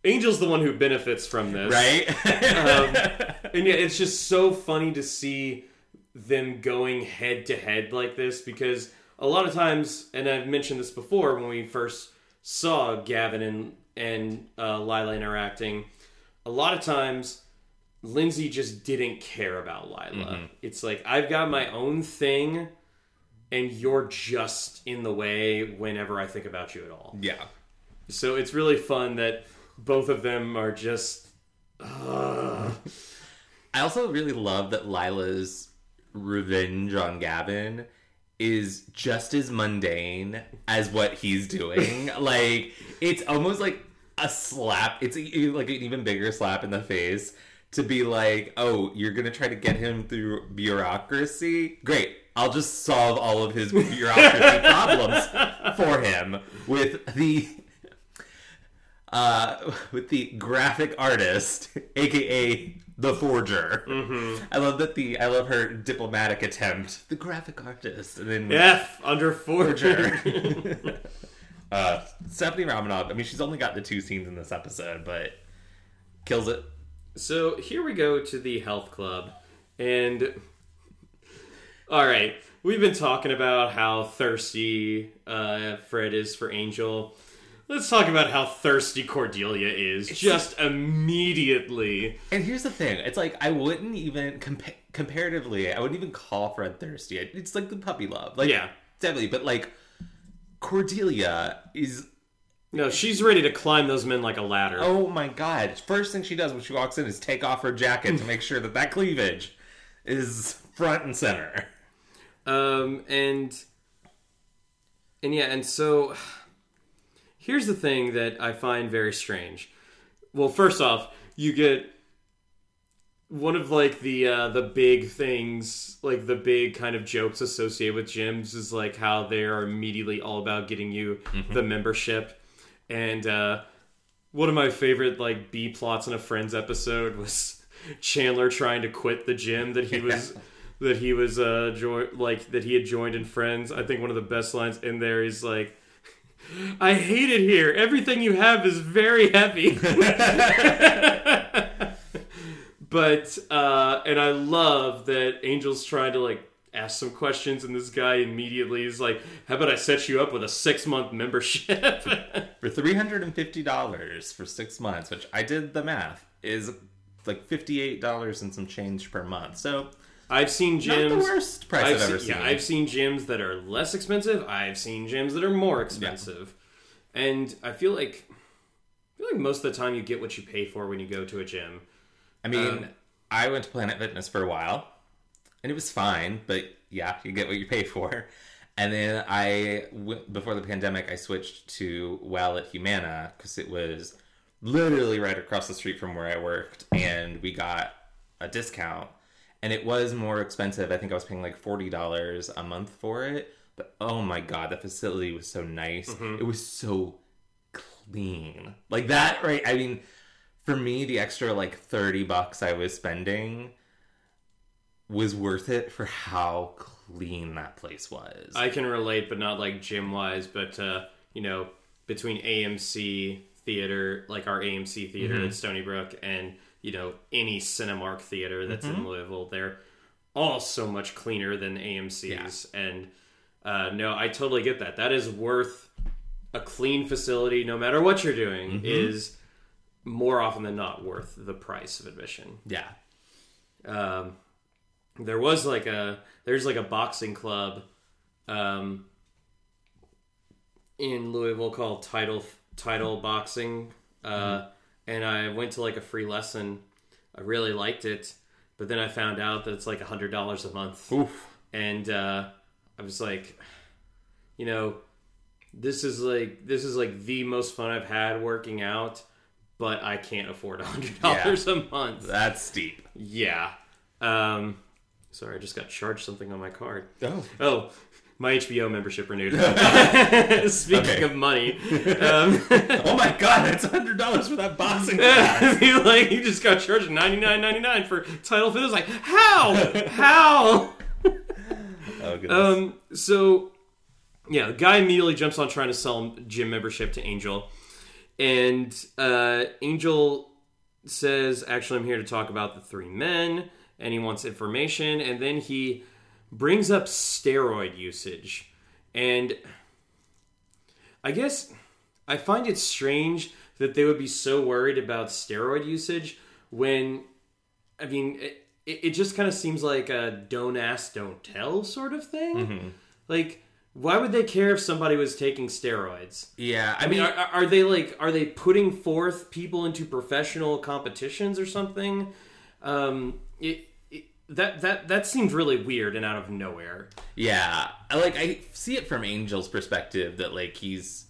Angel's the one who benefits from this, Right. Um, (laughs) and yeah, it's just so funny to see them going head to head like this because a lot of times, and I've mentioned this before when we first saw Gavin and and uh, Lila interacting, a lot of times Lindsey just didn't care about Lila. It's like I've got my own thing, and you're just in the way whenever I think about you at all. yeah. So it's really fun that both of them are just. Uh, I also really love that Lila's revenge on Gavin is just as mundane as what he's doing. (laughs) like it's almost like a slap. It's a, like an even bigger slap in the face to be like, "Oh, you're going to try to get him through bureaucracy? Great. I'll just solve all of his bureaucracy (laughs) problems for him with the uh, (laughs) with the graphic artist, (laughs) aka the forger. I love that the I love her diplomatic attempt, the graphic artist, and then F under forger. forger. (laughs) uh, Stephanie Romanov. I mean, she's only got the two scenes in this episode, but kills it. So here we go to the health club, and all right, we've been talking about how thirsty uh, Fred is for Angel. Let's talk about how thirsty Cordelia is. just immediately. And here's the thing: it's like I wouldn't even compa- comparatively, I wouldn't even call Fred thirsty. It's like the puppy love, like Yeah. definitely. But like Cordelia is No, she's ready to climb those men like a ladder. Oh my god. First thing she does when she walks in is take off her jacket to make sure that that cleavage is front and center. Um, and and yeah, and so here's the thing that I find very strange. Well, first off, you get one of like the uh, the big things, like the big kind of jokes associated with gyms, is like how they are immediately all about getting you the membership. And uh, one of my favorite like B plots in a Friends episode was (laughs) Chandler trying to quit the gym that he was (laughs) that he was uh join like that he had joined in Friends. I think one of the best lines in there is like. I hate it here. Everything you have is very heavy. (laughs) but uh and I love that Angel's trying to like ask some questions and this guy immediately is like, How about I set you up with a six month membership? (laughs) For three hundred and fifty dollars for six months, which I did the math, is like fifty eight dollars and some change per month. So I've seen gyms. not the worst price I've I've, ever seen, seen. Yeah, I've seen gyms that are less expensive. I've seen gyms that are more expensive, and I feel like I feel like most of the time you get what you pay for when you go to a gym. I mean, Um, I went to Planet Fitness for a while, and it was fine. But yeah, you get what you pay for. And then I, before the pandemic, I switched to Well at Humana because it was literally right across the street from where I worked, and we got a discount. And it was more expensive. I think I was paying like forty dollars a month for it. But oh my god, the facility was so nice. It was so clean. Like that, right? I mean, for me, the extra like 30 bucks I was spending was worth it for how clean that place was. I can relate, but not like gym wise, but uh, you know, between AMC theater, like our AMC theater Mm-hmm. at Stony Brook, and you know any Cinemark theater that's Mm-hmm. in Louisville, they're all so much cleaner than AMC's. And uh, no, I totally get that. That is worth a clean facility, no matter what you're doing, Mm-hmm. is more often than not worth the price of admission yeah. um, there was like a there's like a boxing club um, in Louisville called Title Title Boxing, uh, and I went to like a free lesson. I really liked it, but then I found out that it's like a hundred dollars a month, Oof. and uh, I was like, you know, this is like this is like the most fun I've had working out, but I can't afford a hundred dollars a month. That's steep. Yeah. Um, sorry, I just got charged something on my card. Oh. Oh, my HBO membership renewed. (laughs) (laughs) Speaking Okay. of money, (laughs) um, oh my god, that's $100 for that boxing class. he like he just got charged ninety nine ninety nine for title fitness. Like how? How? Oh, goodness. Um. So, yeah, the guy immediately jumps on trying to sell gym membership to Angel, and uh, Angel says, "Actually, I'm here to talk about the three men," and he wants information, and then he brings up steroid usage, and I guess I find it strange that they would be so worried about steroid usage when, I mean, it, it just kind of seems like a don't ask, don't tell sort of thing. Like, why would they care if somebody was taking steroids? yeah, I I mean, mean, are, are they like, are they putting forth people into professional competitions or something? Um, it that that that seems really weird and out of nowhere. Yeah, I like I see it from Angel's perspective that like he's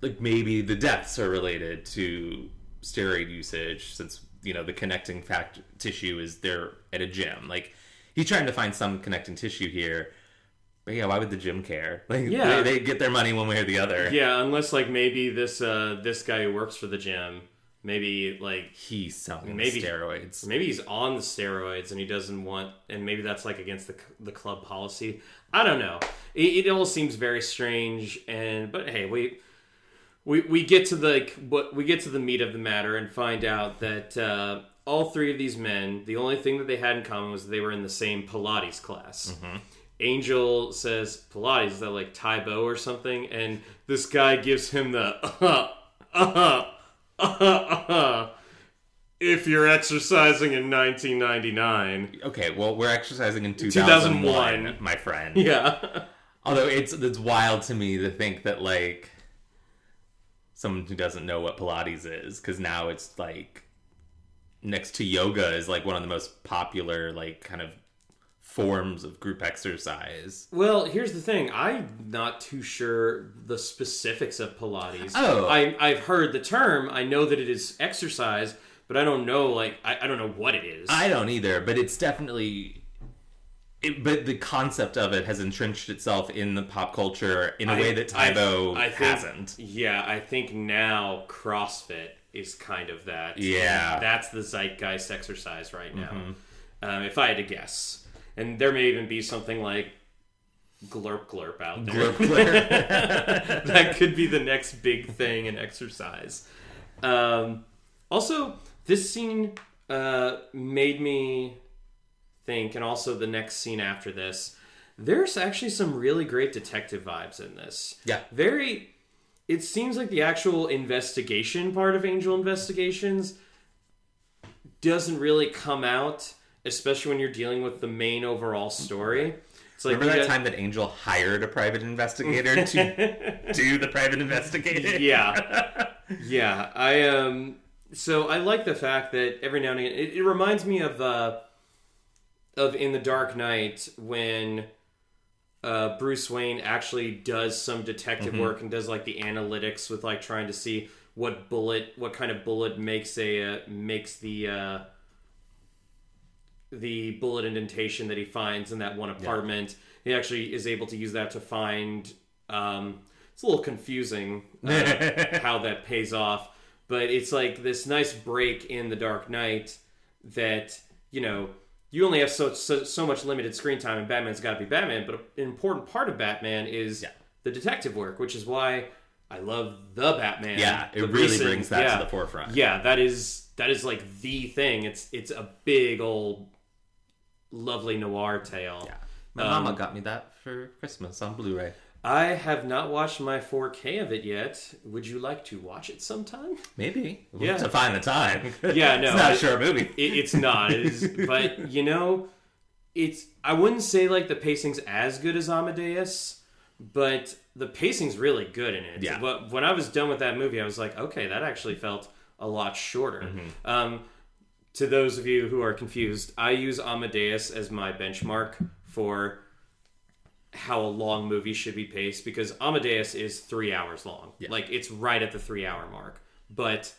like maybe the deaths are related to steroid usage since you know the connecting fact tissue is there at a gym. Like he's trying to find some connecting tissue here. But yeah, why would the gym care? (laughs) Like Yeah. they, they get their money one way or the other. Yeah, unless like maybe this uh this guy who works for the gym, maybe like He's selling Maybe- steroids. maybe he's on the steroids and he doesn't want and maybe that's like against the the club policy. I don't know. It, it all seems very strange and but hey, we we we get to the like, what we get to the meat of the matter and find out that uh all three of these men, the only thing that they had in common was they were in the same Pilates class. Angel says Pilates is that like Tae Bo or something, and this guy gives him the (laughs) uh, uh, (laughs) if you're exercising in 1999. Okay, well we're exercising in 2001, 2001. my friend. Yeah, Although it's it's wild to me to think that like someone who doesn't know what Pilates is, because now it's like next to yoga is like one of the most popular like kind of forms of group exercise. Well, here's the thing. I'm not too sure the specifics of Pilates. Oh. I, I've heard the term. I know that it is exercise, but I don't know, like, I, I don't know what it is. I don't either, but it's definitely. It, but the concept of it has entrenched itself in the pop culture in a I- way that I- Tae Bo I think- hasn't. Yeah, I think now CrossFit is kind of that. Yeah. Mm-hmm. That's the zeitgeist exercise right now. Um, if I had to guess. And there may even be something like glurp glurp out there. Glurp, (laughs) glurp. that could be the next big thing in exercise. Um, also, this scene uh, made me think, and also the next scene after this, there's actually some really great detective vibes in this. Yeah. Very. It seems like the actual investigation part of Angel Investigations doesn't really come out, especially when you're dealing with the main overall story. It's like Remember that got- time that Angel hired a private investigator to (laughs) do the private investigating? yeah yeah i um so i like the fact that every now and again it, it reminds me of uh of in the dark knight when uh bruce wayne actually does some detective work and does like the analytics with like trying to see what bullet what kind of bullet makes a uh, makes the uh the bullet indentation that he finds in that one apartment. He actually is able to use that to find. Um, it's a little confusing uh, (laughs) how that pays off, but it's like this nice break in the Dark Knight that you know you only have so so, so much limited screen time, and Batman's got to be Batman. But an important part of Batman is Yeah. the detective work, which is why I love the Batman. Yeah, it really brings that yeah. to the forefront. Yeah, that is that is like the thing. It's it's a big old lovely noir tale. Yeah. My Um, mama got me that for Christmas on Blu-ray. I have not watched my 4K of it yet. Would you like to watch it sometime? Maybe. We'll (laughs) Yeah. to find the time. Yeah, no, (laughs) it's not I- a short movie. It, it's not. It is, (laughs) but you know, it's. I wouldn't say like the pacing's as good as Amadeus, but the pacing's really good in it. Yeah. But when I was done with that movie, I was like, okay, that actually felt a lot shorter. Um, to those of you who are confused, I use Amadeus as my benchmark for how a long movie should be paced because Amadeus is three hours long. Yeah. Like it's right at the three hour mark. But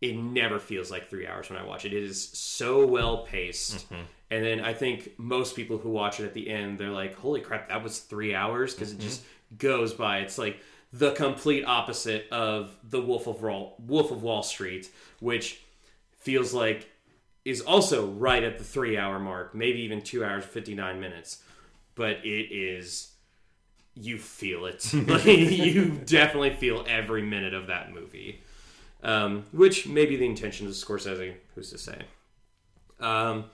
it never feels like three hours when I watch it. It is so well paced. Mm-hmm. And then I think most people who watch it at the end, they're like, holy crap, that was three hours? Because it mm-hmm. just goes by. It's like the complete opposite of the Wolf of Wall, Wolf of Wall Street, which feels like is also right at the three hour mark, maybe even two hours, 59 minutes. But it is, you feel it. like, (laughs) (laughs) you definitely feel every minute of that movie. Um, which may be the intention of Scorsese, who's to say. Um,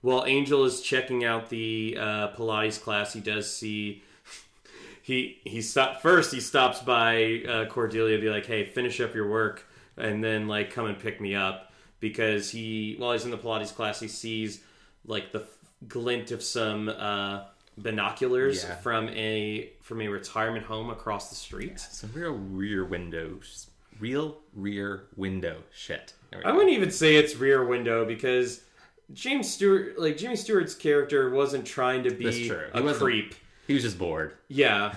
while Angel is checking out the uh, Pilates class, he does see (laughs) he he stop first. He stops by uh, Cordelia, be like, "Hey, finish up your work, and then like come and pick me up." Because he, while he's in the Pilates class, he sees like the f- glint of some uh, binoculars Yeah. from a from a retirement home across the street. Some real rear windows. Real rear window shit. I wouldn't even say it's Rear Window because James Stewart, like Jimmy Stewart's character, wasn't trying to be. A creep. He was just bored. Yeah,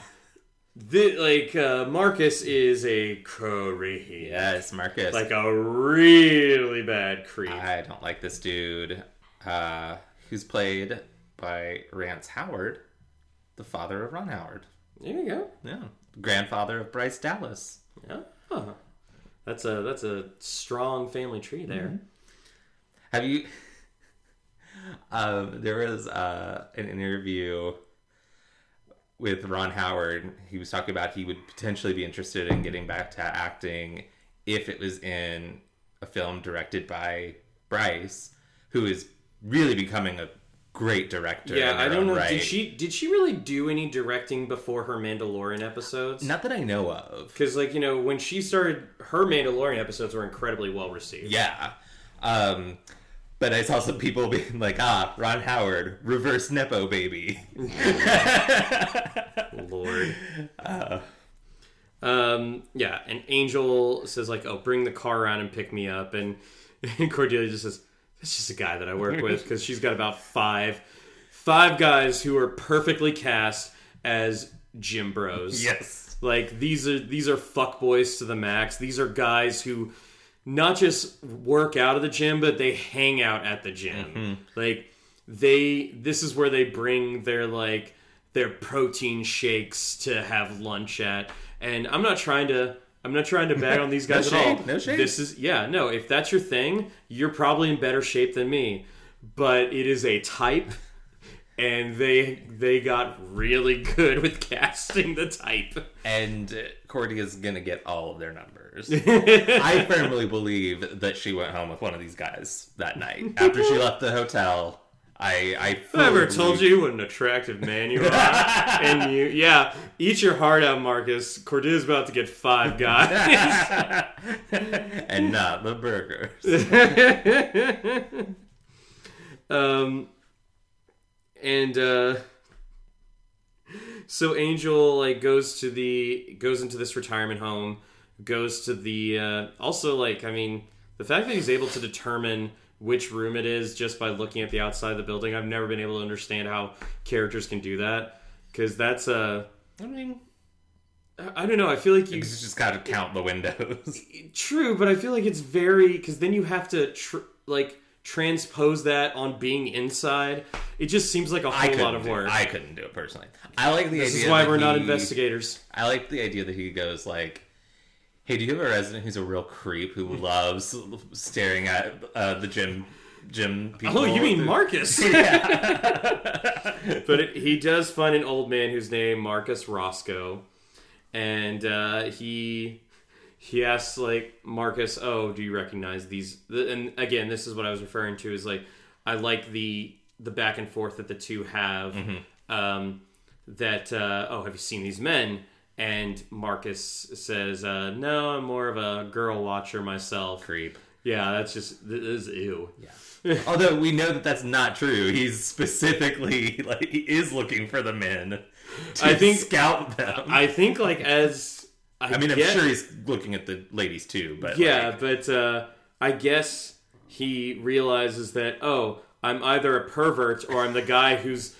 the, like uh, Marcus is a creep, Yes, Marcus. like a really bad creep. I don't like this dude. Uh, who's played by Rance Howard, the father of Ron Howard. there you go. Yeah. Grandfather of Bryce Dallas. Yeah, Huh. that's a that's a strong family tree there. Mm-hmm. Have you? Um, (laughs) there was uh, an interview with Ron Howard. He was talking about he would potentially be interested in getting back to acting if it was in a film directed by Bryce, who is really becoming a great director. Yeah, I don't know. Right. Did she did she really do any directing before her Mandalorian episodes? Not that I know of. Because like you know when she started, her Mandalorian episodes were incredibly well received. Yeah. Um, but I saw some people (laughs) being like, ah, Ron Howard, reverse Nepo baby. (laughs) Lord. Um, yeah, and Angel says like, "Oh, bring the car around and pick me up," and, (laughs) and Cordelia just says, "That's just a guy that I work with," because she's got about five, five guys who are perfectly cast as gym bros. yes. Like these are these are fuck boys to the max. These are guys who not just work out of the gym, but they hang out at the gym. Mm-hmm. Like they this is where they bring their like their protein shakes to have lunch at. And I'm not trying to I'm not trying to bag on these (laughs) No guys at all. no shade. This is yeah, no, if that's your thing, you're probably in better shape than me. But it is a type and they they got really good with casting the type. And uh, Cordy is gonna get all of their numbers. (laughs) I firmly believe that she went home with one of these guys that night after she left the hotel. I I I fully ever told you what an attractive man you are, (laughs) and you yeah, eat your heart out, Marcus. Cordelia's about to get five guys. (laughs) and not the burgers. um, and uh, so Angel like goes to the goes into this retirement home, goes to the uh, also like I mean the fact that he's able to determine which room it is just by looking at the outside of the building. I've never been able to understand how characters can do that because that's uh, I mean, I don't know. I feel like you just gotta count the windows. (laughs) True, but I feel like it's very because then you have to tr- like transpose that on being inside. It just seems like a whole lot of do- work. I couldn't do it personally. I like the this idea. is why we're not investigators. I like the idea that he goes like, "Hey, do you have a resident who's a real creep who (laughs) loves staring at uh, the gym gym people?" Oh, you mean (laughs) Marcus? Yeah. (laughs) but it, he does find an old man who's named Marcus Roscoe, and uh, he he asks like Marcus, "Oh, do you recognize these?" And again, this is what I was referring to is like I like the the back and forth that the two have. Um, that uh, oh, have you seen these men? And Marcus says, uh, "No, I'm more of a girl watcher myself." creep. Yeah, that's just this is ew. Yeah. (laughs) Although we know that that's not true. He's specifically like he is looking for the men. To I think- scout them. I think like as I, mean, I'm sure he's looking at the ladies too. But Yeah, like, but uh, I guess he realizes that oh, I'm either a pervert or I'm the guy who's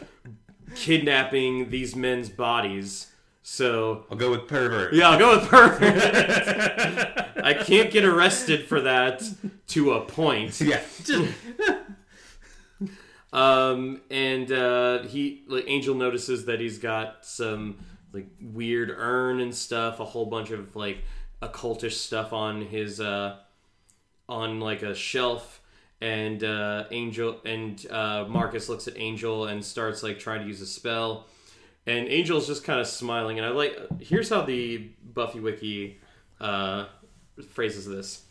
kidnapping these men's bodies. So I'll go with pervert. yeah, I'll go with pervert. (laughs) I can't get arrested for that to a point. yeah. (laughs) Um, and uh, he like Angel notices that he's got some like weird urn and stuff, a whole bunch of like occultish stuff on his uh, on like a shelf. And uh, Angel and uh, Marcus looks at Angel and starts like trying to use a spell. And Angel's just kind of smiling. And I like here's how the Buffy wiki uh, phrases this.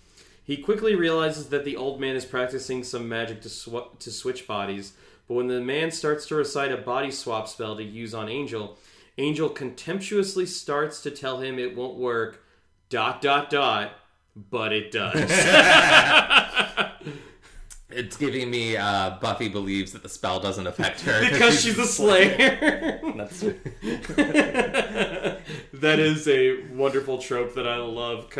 He quickly realizes that the old man is practicing some magic to, sw- to switch bodies, but when the man starts to recite a body swap spell to use on Angel, Angel contemptuously starts to tell him it won't work, dot, dot, dot, but it does. (laughs) (laughs) it's giving me uh, Buffy believes that the spell doesn't affect her because she's a slayer. (laughs) That's, that is a wonderful trope that I love.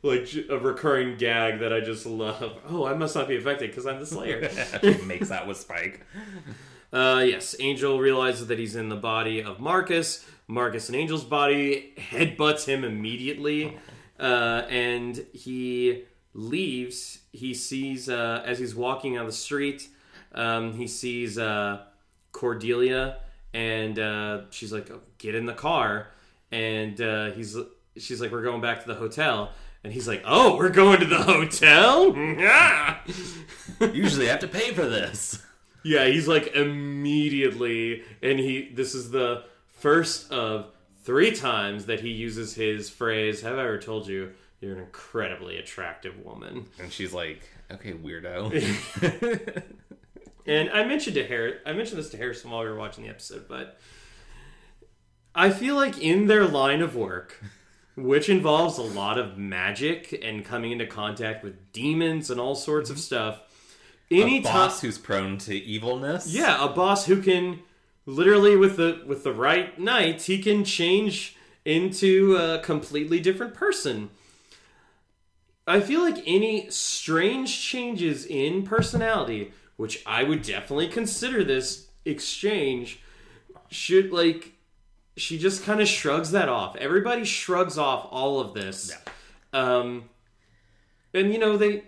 Like a recurring gag that I just love. Oh, I must not be affected because I'm the Slayer. she makes out with Spike. Uh, yes, Angel realizes that he's in the body of Marcus. Marcus and Angel's body headbutts him immediately, uh, and he leaves. He sees uh, as he's walking on the street, um, he sees uh, Cordelia, and uh, she's like, oh, "Get in the car," and uh, he's she's like, "We're going back to the hotel." And he's like, "Oh, we're going to the hotel." (laughs) Usually I have to pay for this. Yeah, he's like immediately, and he. This is the first of three times that he uses his phrase. Have I ever told you you're an incredibly attractive woman? And she's like, okay, weirdo. (laughs) And I mentioned to Harris, I mentioned this to Harrison while we were watching the episode, but I feel like in their line of work, which involves a lot of magic and coming into contact with demons and all sorts of mm-hmm. stuff, any a boss who's prone to evilness. Yeah, a boss who can literally with the with the right night, he can change into a completely different person. I feel like any strange changes in personality, which I would definitely consider this exchange, should like she just kind of shrugs that off. Everybody shrugs off all of this. Um and you know they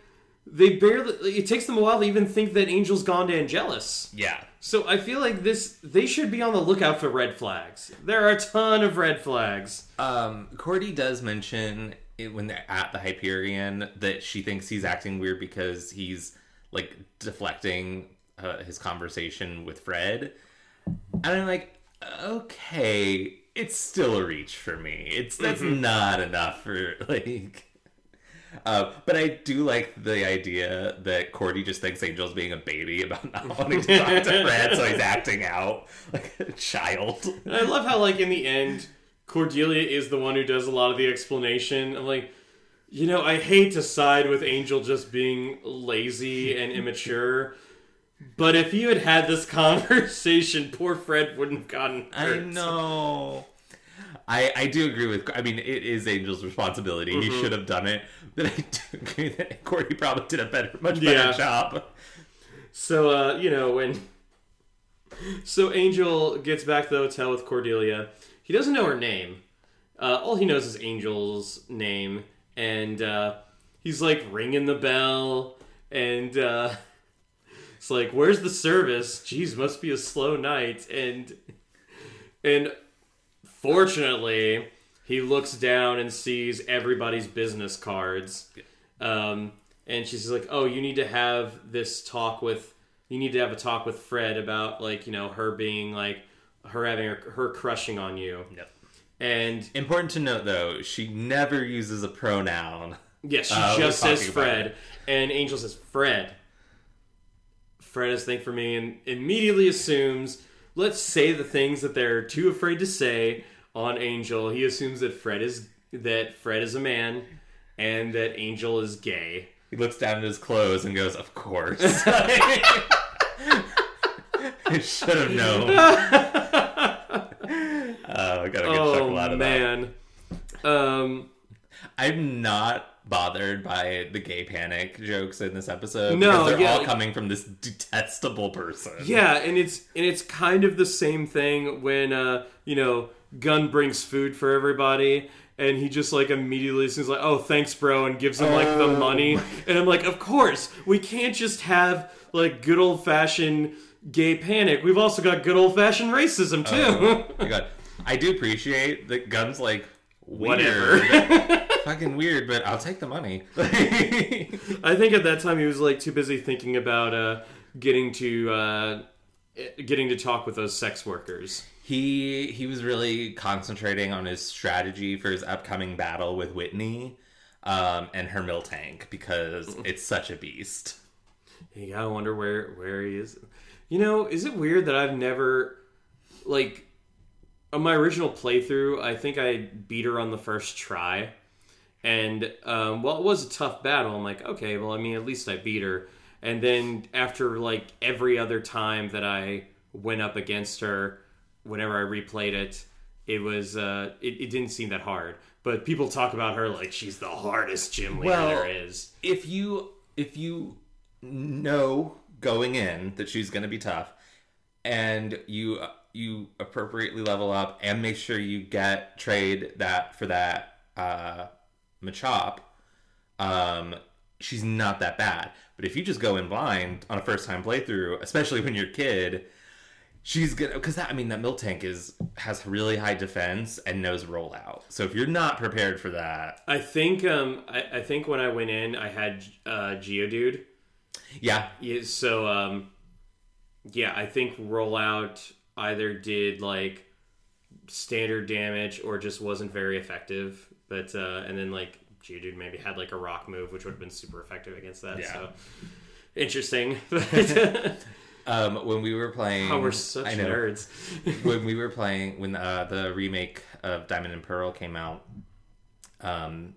they barely it takes them a while to even think that Angel's gone to Angelus. Yeah. So I feel like this they should be on the lookout for red flags. There are a ton of red flags. Um, Cordy does mention it, when they're at the Hyperion that she thinks he's acting weird because he's like deflecting uh, his conversation with Fred. and I'm like, okay, it's still a reach for me. It's that's Mm-hmm. not enough for (laughs) like. Uh, but I do like the idea that Cordy just thinks Angel's being a baby about not (laughs) wanting to talk to Fred, so he's acting out like a child. And I love how, like, in the end, Cordelia is the one who does a lot of the explanation. I'm like, you know, I hate to side with Angel just being lazy and immature, but if you had had this (laughs) conversation, poor Fred wouldn't have gotten I know. I, I do agree with. I mean, it is Angel's responsibility. He Mm-hmm. should have done it. (laughs) But I do agree that Cordy probably did a better, much better Yeah. job. So, uh, you know, when. So Angel gets back to the hotel with Cordelia. He doesn't know her name. Uh, all he knows is Angel's name. And uh, he's like ringing the bell. And uh, (laughs) it's like, where's the service? Geez, must be a slow night. And. And fortunately, he looks down and sees everybody's business cards. Um, and she's like, "Oh, you need to have this talk with. You need to have a talk with Fred about like you know her being like her having her, her crushing on you." Yep. And Important to note, though, she never uses a pronoun. yeah, she Uh, just says Fred, and Angel says Fred. Fred has thing for me, and immediately assumes. Let's say the things that they're too afraid to say on Angel. He assumes that Fred is that Fred is a man, and that Angel is gay. He looks down at his clothes and goes, "Of course." (laughs) (laughs) I should have known. (laughs) Oh, I got a good oh chuckle out of that. man. Um, I'm not bothered by the gay panic jokes in this episode. No, because they're yeah, all like- coming from this detestable person. yeah, and it's and it's kind of the same thing when uh, you know Gunn brings food for everybody. And he just like immediately seems like, "Oh, thanks, bro," and gives him like the Oh. money. And I'm like, "Of course, we can't just have like good old fashioned gay panic. We've also got good old fashioned racism too." Oh. (laughs) I do appreciate that Gunn's like Whatever. weird. (laughs) Fucking weird, but I'll take the money. (laughs) I think at that time he was like too busy thinking about uh, getting to uh, getting to talk with those sex workers. he he was really concentrating on his strategy for his upcoming battle with Whitney um, and her Miltank because it's such a beast. You gotta wonder where where he is. You know, is it weird that I've never like on my original playthrough? I think I beat her on the first try, and um, while it was a tough battle, I'm like, okay, well, I mean, at least I beat her. And then after like every other time that I went up against her, whenever I replayed it, it was uh, it, it didn't seem that hard. But people talk about her like she's the hardest gym leader Well, there is. If you if you know going in that she's going to be tough, and you you appropriately level up and make sure you get trade that for that uh, Machop, um, she's not that bad. But if you just go in blind on a first time playthrough, especially when you're a kid, she's gonna because that I mean that Miltank is has really high defense and knows rollout. So if you're not prepared for that, I think um I, I think when I went in I had uh Geodude. yeah, Yeah, so um yeah, I think rollout either did like standard damage or just wasn't very effective. But uh and then like Geodude maybe had like a rock move which would have been super effective against that. Yeah. So interesting. (laughs) Um, when we were playing, oh, we're such I know. nerds. (laughs) when we were playing when uh, the remake of Diamond and Pearl came out, um,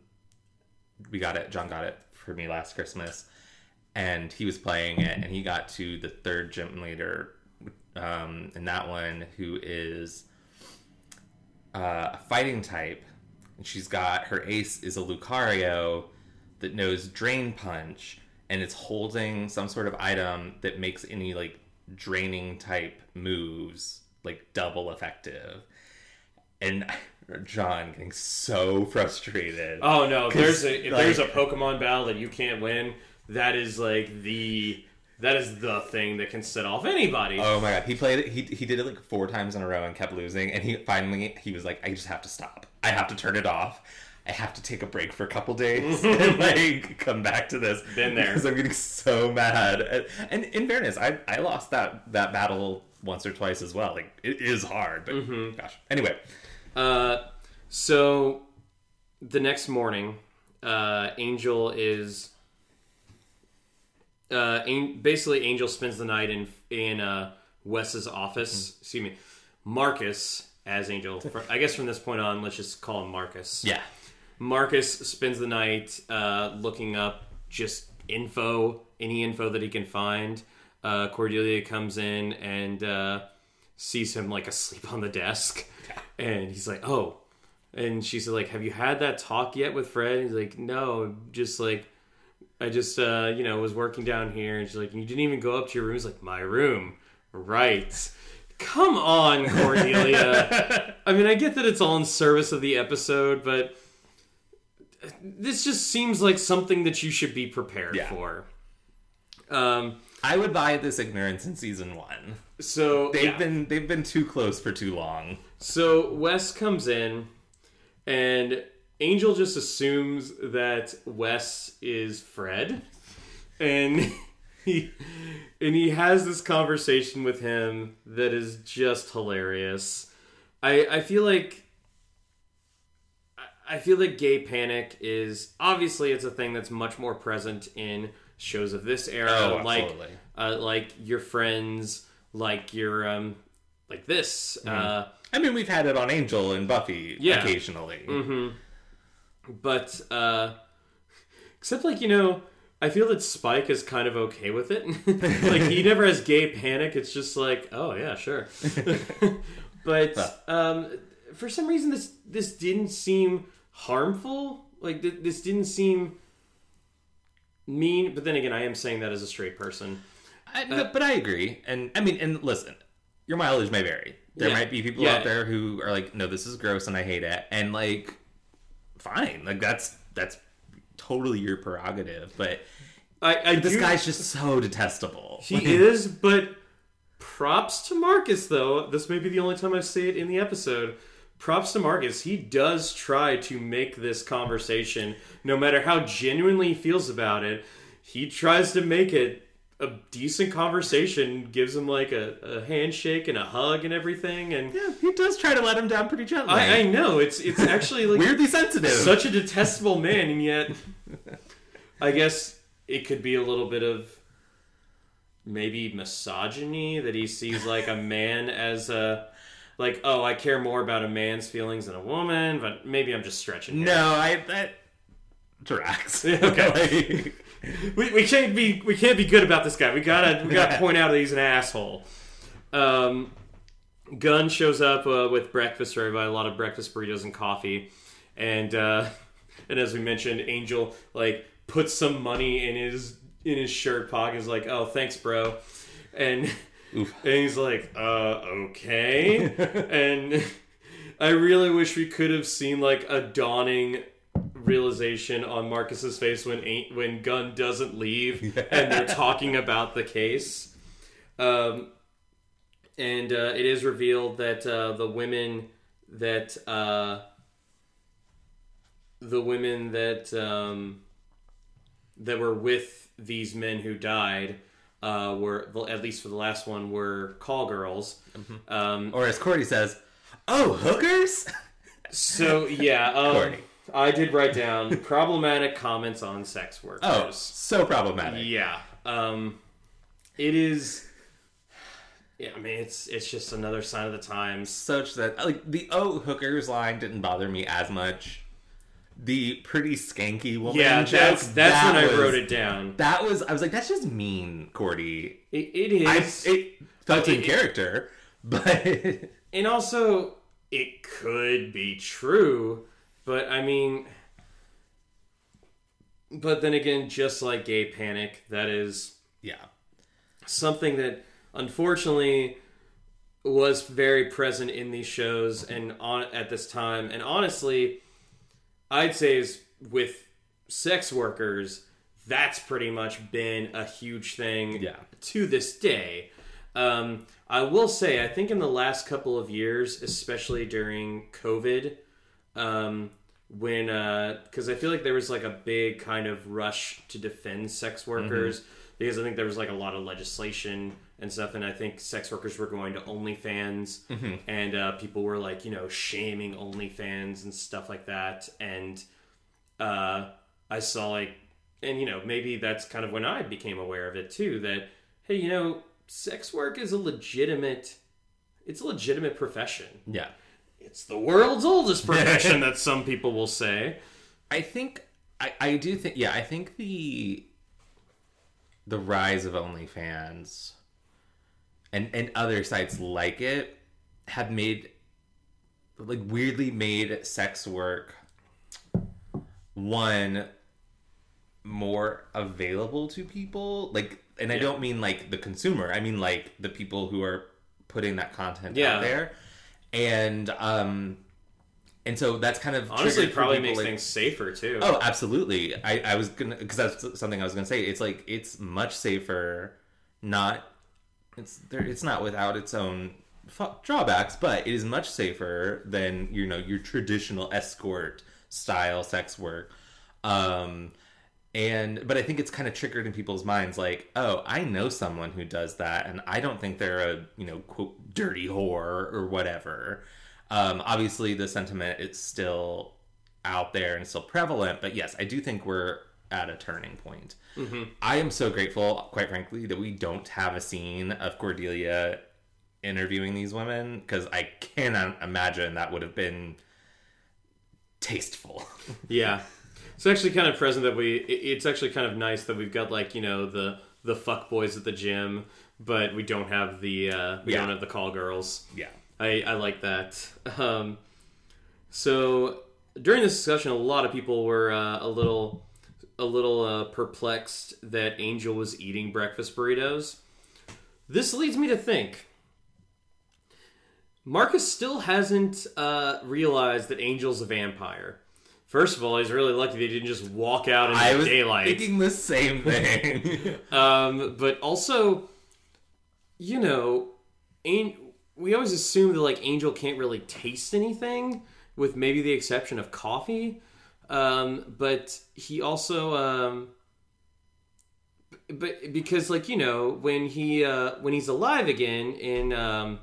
we got it. John got it for me last Christmas, and he was playing it, and he got to the third gym leader, um, in that one who is uh, a fighting type, and she's got her ace is a Lucario that knows Drain Punch, and it's holding some sort of item that makes any like draining type moves like double effective. And (laughs) John getting so frustrated. Oh no! There's a if there's a Pokemon battle that you can't win, that is like the that is the thing that can set off anybody. Oh my god, he played it. He he did it like four times in a row and kept losing. And he finally he was like, I just have to stop. I have to turn it off. I have to take a break for a couple days (laughs) and like come back to this. Been there. because I'm getting so mad. And, and in fairness, I I lost that that battle once or twice as well. Like it is hard, but Mm-hmm. gosh. Anyway, Uh, so the next morning, uh, Angel is uh, basically Angel spends the night in in uh, Wes's office. Excuse me, Marcus as Angel. For, I guess from this point on, let's just call him Marcus. yeah, Marcus spends the night uh, looking up just info, any info that he can find. Uh, Cordelia comes in and uh, sees him like asleep on the desk, (laughs) and he's like, "Oh," and she's like, "Have you had that talk yet with Fred?" And he's like, "No, just like." I just, uh, you know, was working down here, and she's like, "You didn't even go up to your room." He's like, "My room, right?" Come on, Cordelia. (laughs) I mean, I get that it's all in service of the episode, but this just seems like something that you should be prepared Yeah. for. Um, I would buy this ignorance in season one. so They've yeah. been they've been too close for too long. So Wes comes in, and Angel just assumes that Wes is Fred, and (laughs) he and he has this conversation with him that is just hilarious. I I feel like I- feel like gay panic is obviously it's a thing that's much more present in shows of this era, Oh, like absolutely. uh, like your friends, like your um, like this. Uh, I mean, we've had it on Angel and Buffy Yeah. occasionally. But uh except like you know i feel that spike is kind of okay with it. (laughs) Like he never has gay panic. It's just like oh yeah sure. (laughs) But um for some reason this this didn't seem harmful. Like th- this didn't seem mean. But then again i am saying that as a straight person. I, no, but I agree, and I mean, and listen, your mileage may vary. There Yeah. might be people Yeah. out there who are like, "No, this is gross, and I hate it," and like, fine, like that's that's totally your prerogative. But i, I this do- guy's just so detestable. He is, but props to Marcus though. This may be the only time I say it in the episode. Props to Marcus. He does try to make this conversation, no matter how genuinely he feels about it, he tries to make it a decent conversation, gives him like a, a handshake and a hug and everything. And yeah, he does try to let him down pretty gently. I, I know it's it's (laughs) actually like Weirdly sensitive. such a detestable man, and yet I guess it could be a little bit of maybe misogyny that he sees like a man as a like oh I care more about a man's feelings than a woman, but maybe I'm just stretching. Here. no, I that tracks. (laughs) Okay. (laughs) Like, (laughs) we, we can't be we can't be good about this guy. We gotta we gotta point out that he's an asshole. Um, Gunn shows up uh, with breakfast for everybody, a lot of breakfast burritos and coffee, and uh, (laughs) and as we mentioned, Angel like puts some money in his in his shirt pocket. Is like, oh, thanks, bro, and (laughs) Oof. and he's like, uh, okay, and I really wish we could have seen like a dawning realization on Marcus's face when when Gunn doesn't leave (laughs) and they're talking about the case. Um, and uh, it is revealed that uh, the women that uh, the women that um, that were with these men who died uh, were at least for the last one were call girls. Um, or as Cordy says, "Oh, hookers." (laughs) so yeah, um, Courtney. I did write down (laughs) problematic comments on sex workers. Oh, so problematic. Yeah. Um it is yeah, I mean it's it's just another sign of the times. such that like the oh hookers line didn't bother me as much. The pretty skanky woman. Yeah, joke, that's that's that when I wrote it down. That was I was like, that's just mean, Cordy. It, it I is it felt in character, (laughs) but and also it could be true, but I mean but then again, just like gay panic, that is yeah, something that unfortunately was very present in these shows and on at this time. And honestly i'd say is with sex workers that's pretty much been a huge thing Yeah. to this day. Um, i will say i think in the last couple of years especially during covid um, when because I feel like there was like a big kind of rush to defend sex workers. because I think there was like a lot of legislation and stuff, and I think sex workers were going to OnlyFans, and uh, people were like, you know, shaming OnlyFans and stuff like that, and uh, I saw like, and you know, maybe that's kind of when I became aware of it too. That hey, you know, sex work is a legitimate, it's a legitimate profession. Yeah. It's the world's oldest (laughs) profession, that some people will say. I think I, I do think yeah, I think the the rise of OnlyFans and and other sites like it have made like weirdly made sex work one more available to people like and I don't mean like the consumer I mean like the people who are putting that content Yeah. out there and um and so that's kind of Honestly, triggered it for probably makes like- things safer too. Oh, absolutely. I, I was gonna because that's something I was gonna say. It's like it's much safer. Not it's there. It's not without its own drawbacks, but it is much safer than you know your traditional escort style sex work. Um, and but I think it's kind of triggered in people's minds, like, oh, I know someone who does that, and I don't think they're a you know quote dirty whore or whatever. Um, obviously, the sentiment is still out there and still prevalent, but yes, I do think we're at a turning point. I am so grateful, quite frankly, that we don't have a scene of Cordelia interviewing these women because I cannot imagine that would have been tasteful. (laughs) Yeah, it's actually kind of present that we. It's actually kind of nice that we've got like you know the the fuck boys at the gym, but we don't have the uh, we Yeah. don't have the call girls. yeah. I I like that. (laughs) Um, so during this discussion, a lot of people were uh, a little a little uh, perplexed that Angel was eating breakfast burritos. This leads me to think. Marcus still hasn't uh, realized that Angel's a vampire. First of all, he's really lucky they didn't just walk out into I was daylight. thinking the same thing. (laughs) Um, but also, you know, we always assume that like Angel can't really taste anything, with maybe the exception of coffee. Um, but he also, um, but because like you know when he uh, when he's alive again in um,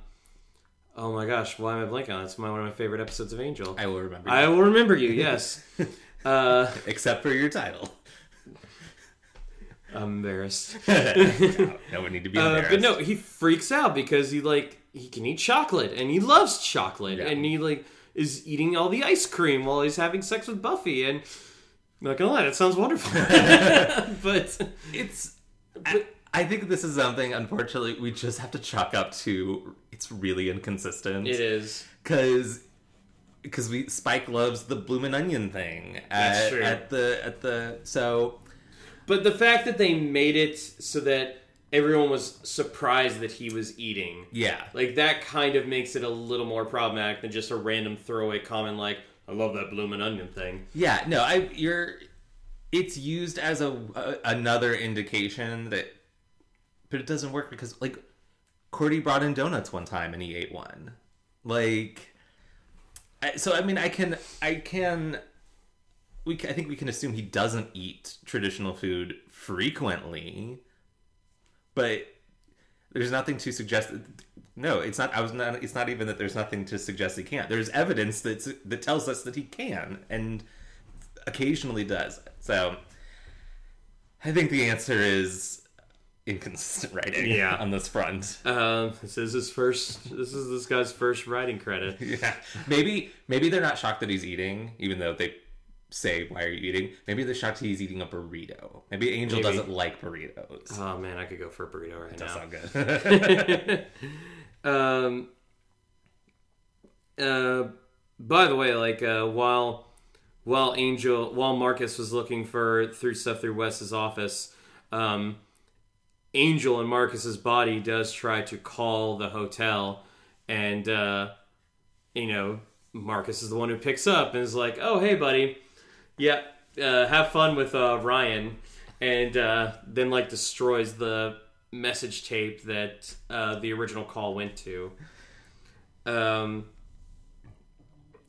oh my gosh, why am I blanking on? it? It's my one of my favorite episodes of Angel. I will remember. I will remember you. Yes. (laughs) uh, Except for your title. I'm embarrassed. (laughs) no one need to be Uh, embarrassed. but no, he freaks out because he like he can eat chocolate and he loves chocolate Yeah. and he like is eating all the ice cream while he's having sex with Buffy and I'm not gonna lie, that sounds wonderful. (laughs) but it's I, I think this is something unfortunately we just have to chalk up to it's really inconsistent it is because because we Spike loves the bloomin' onion thing That's at, true. at the at the so but the fact that they made it so that everyone was surprised that he was eating yeah like that kind of makes it a little more problematic than just a random throwaway comment like I love that bloomin' onion thing. yeah no I you're it's used as a, a another indication that but it doesn't work because like Cordy brought in donuts one time and he ate one like I, so I mean I can I can we I think we can assume he doesn't eat traditional food frequently but there's nothing to suggest no it's not I was not it's not even that there's nothing to suggest he can't there's evidence that that tells us that he can and occasionally does so I think the answer is inconsistent writing Yeah. (laughs) on this front Um, this is his first. This is this guy's first writing credit. (laughs) yeah maybe maybe they're not shocked that he's eating even though they say why are you eating maybe they're is eating a burrito maybe angel Maybe. doesn't like burritos Oh man, I could go for a burrito right that now. sound good (laughs) um. Uh, by the way, like uh, while while Angel while Marcus was looking for through stuff through Wes's office, um, Angel and Marcus's body does try to call the hotel, and uh, you know Marcus is the one who picks up and is like, "Oh hey buddy, yeah, uh, have fun with uh, Ryan," and uh, then like destroys the message tape that uh, the original call went to. Um,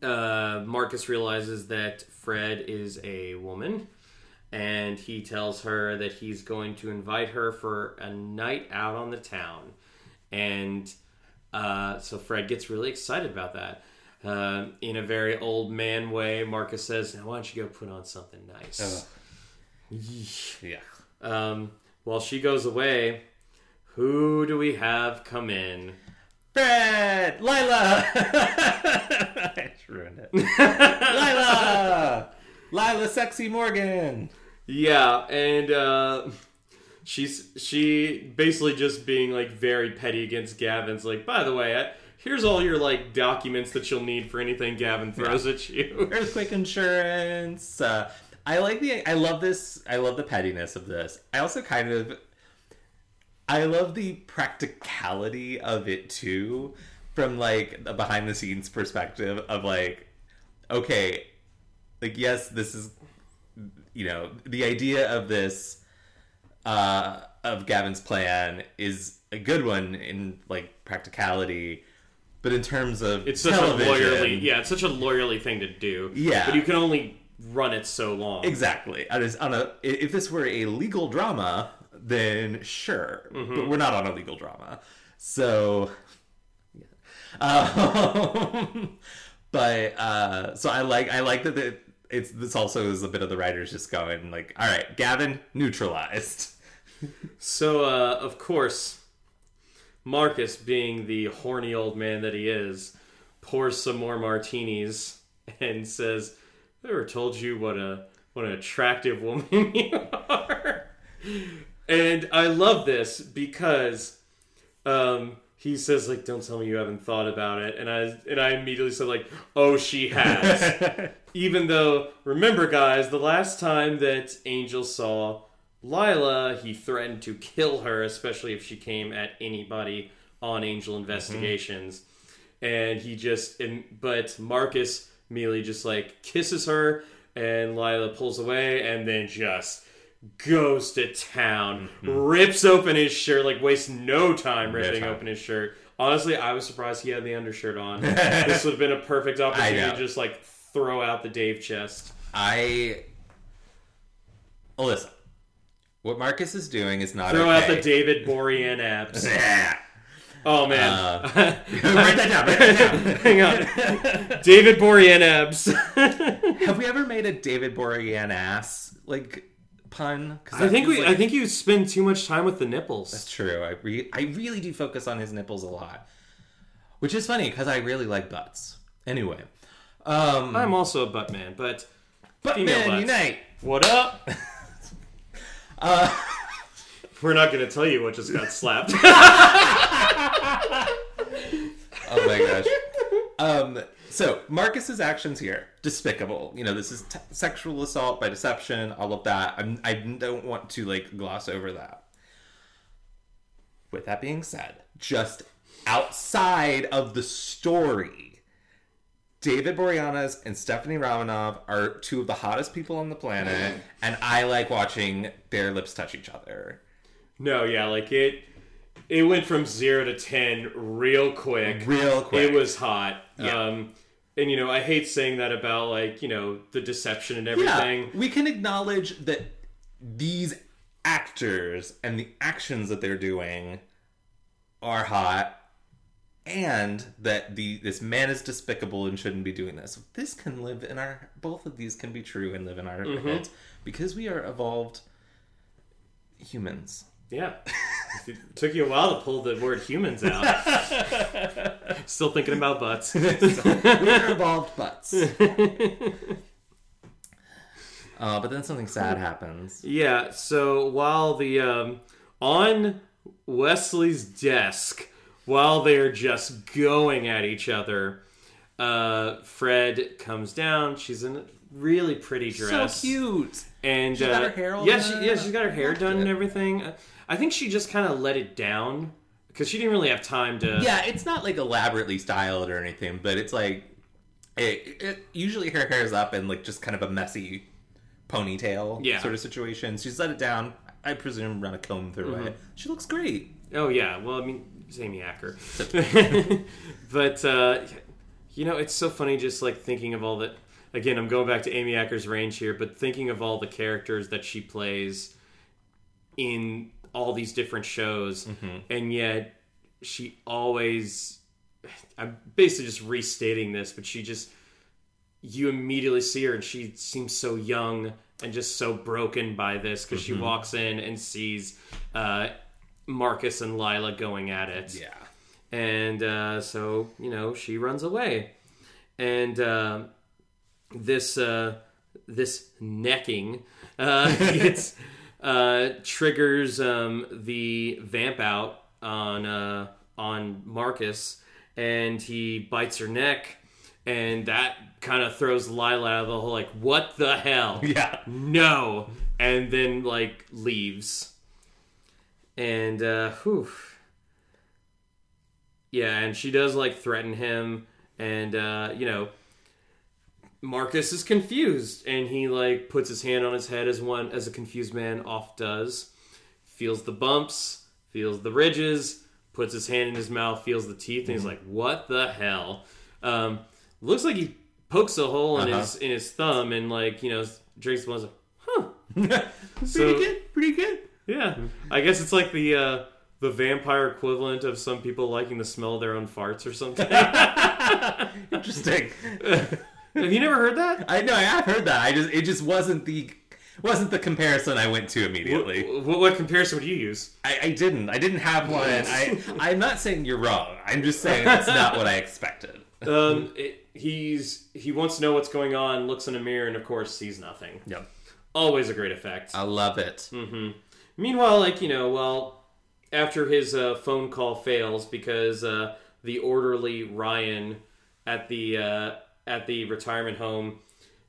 uh, Marcus realizes that Fred is a woman, and he tells her that he's going to invite her for a night out on the town. And uh, so Fred gets really excited about that. Uh, in a very old man way, Marcus says, Now, why don't you go put on something nice? Yeah. Um, while she goes away, who do we have come in? Fred! Lilah! (laughs) I just ruined it. (laughs) Lilah! Lilah Sexy Morgan! Yeah, and uh, she's she basically just being like very petty against Gavin's like, by the way, I, here's all your like documents that you'll need for anything Gavin throws at you. (laughs) Earthquake insurance. Uh, I like the. I love this. I love the pettiness of this. I also kind of. I love the practicality of it too, from like a behind the scenes perspective of like, okay, like yes, this is, you know, the idea of this, uh, of Gavin's plan is a good one in like practicality, but in terms of It's such television, a lawyerly, yeah, it's such a lawyerly thing to do. Yeah. but you can only run it so long. Exactly. On a, on a, if this were a legal drama, then sure, but we're not on a legal drama, so. yeah. Um, (laughs) but uh, so I like I like that it, it's this also is a bit of the writers just going like, all right, Gavin neutralized. So, uh, of course, Marcus, being the horny old man that he is, pours some more martinis and says, "I ever told you what a what an attractive woman (laughs) you are." And I love this because um, he says, "Like, don't tell me you haven't thought about it." And I and I immediately said, "Like, oh, she has." (laughs) Even though, remember, guys, the last time that Angel saw Lilah, he threatened to kill her, especially if she came at anybody on Angel mm-hmm. investigations. And he just, and, but Marcus immediately just like kisses her, and Lilah pulls away, and then just goes to town, mm-hmm. rips open his shirt, like wastes no time ripping time. open his shirt. Honestly, I was surprised he had the undershirt on. (laughs) this would have been a perfect opportunity to just like throw out the Dave chest. I. Alyssa, what Marcus is doing is not Throw out the David Borean abs. (laughs) Yeah. Oh man. Uh, (laughs) write that down. Write that down. (laughs) Hang on. David Borean abs. Have we ever made a David Borean ass like pun? I think we like- I think you spend too much time with the nipples. That's true. I re- I really do focus on his nipples a lot, which is funny because I really like butts. Anyway, um, I'm also a butt man, but butt butts. unite. what up? Uh, (laughs) We're not gonna tell you what just got slapped. (laughs) oh my gosh. Um, so Marcus's actions here despicable. You know, this is t- sexual assault by deception. All of that. I'm, I don't want to like gloss over that. With that being said, just outside of the story, David Boreanaz and Stephanie Romanov are two of the hottest people on the planet, and I like watching their lips touch each other. no, yeah, like it it went from zero to ten real quick. Real quick. It was hot. Yeah. Um and you know, I hate saying that about like, you know, the deception and everything. Yeah, we can acknowledge that these actors and the actions that they're doing are hot and that the this man is despicable and shouldn't be doing this. This can live in our both of these can be true and live in our heads because we are evolved humans. Yeah. (laughs) it took you a while to pull the word humans out. (laughs) Still thinking about butts. (laughs) we are evolved butts. Uh, but then something sad happens. Yeah, so while the um, on Wesley's desk, while they're just going at each other, uh, Fred comes down. She's in a really pretty dress, So cute. and She's uh, got her hair all yeah, done. she, yeah, she's got her hair Loved done and everything. Uh, I think she just kind of let it down because she didn't really have time to. Yeah, it's not like elaborately styled or anything, but it's like it, it usually her hair's up and like just kind of a messy ponytail Yeah. sort of situation. She's let it down. I presume run a comb through Mm-hmm. it. She looks great. Oh yeah, well I mean it's Amy Acker, (laughs) but uh, you know it's so funny just like thinking of all that again, I'm going back to Amy Acker's range here, but thinking of all the characters that she plays in all these different shows, and yet she always. I'm basically just restating this, but she just. You immediately see her, and she seems so young and just so broken by this because she walks in and sees uh, Marcus and Lilah going at it. Yeah. and uh, so you know she runs away. And uh, this uh, this necking uh, (laughs) gets uh, triggers um, the vamp out on uh, on Marcus. And he bites her neck. And that kind of throws Lilah out of the whole like what the hell? (laughs) Yeah. no. And then like leaves and uh whew. yeah and she does like threaten him and uh you know marcus is confused and he like puts his hand on his head as one as a confused man oft does feels the bumps feels the ridges puts his hand in his mouth feels the teeth and he's like what the hell um looks like he pokes a hole in Uh-huh. his in his thumb and like you know drinks the blood like huh (laughs) pretty So- good. Pretty good. Yeah, I guess it's like the uh, the vampire equivalent of some people liking the smell of their own farts or something. (laughs) (laughs) Interesting. Have you never heard that? I know I have heard that. I just it just wasn't the wasn't the comparison I went to immediately. What, what comparison would you use? I, I didn't. I didn't have one. I I'm not saying you're wrong. I'm just saying that's not what I expected. Um, it, he's he wants to know what's going on, looks in a mirror, and of course sees nothing. Yep. Always a great effect. I love it. Meanwhile, like you know, well, after his uh, phone call fails because uh, the orderly Ryan at the uh, at the retirement home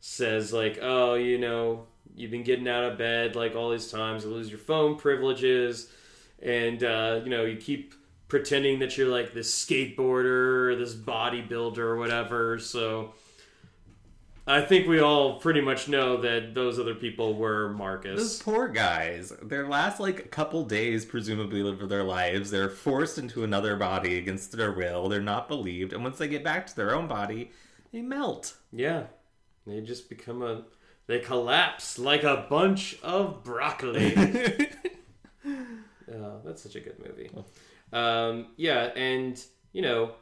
says like, "Oh, you know, you've been getting out of bed like all these times, you lose your phone privileges, and uh, you know, you keep pretending that you're like this skateboarder or this bodybuilder or whatever." So. I think we all pretty much know that those other people were Marcus. Those poor guys. Their last like couple days, presumably, of their lives, they're forced into another body against their will. They're not believed, and once they get back to their own body, they melt. Yeah. They just become a. They collapse like a bunch of broccoli. (laughs) oh, that's such a good movie. Um, yeah, and, you know,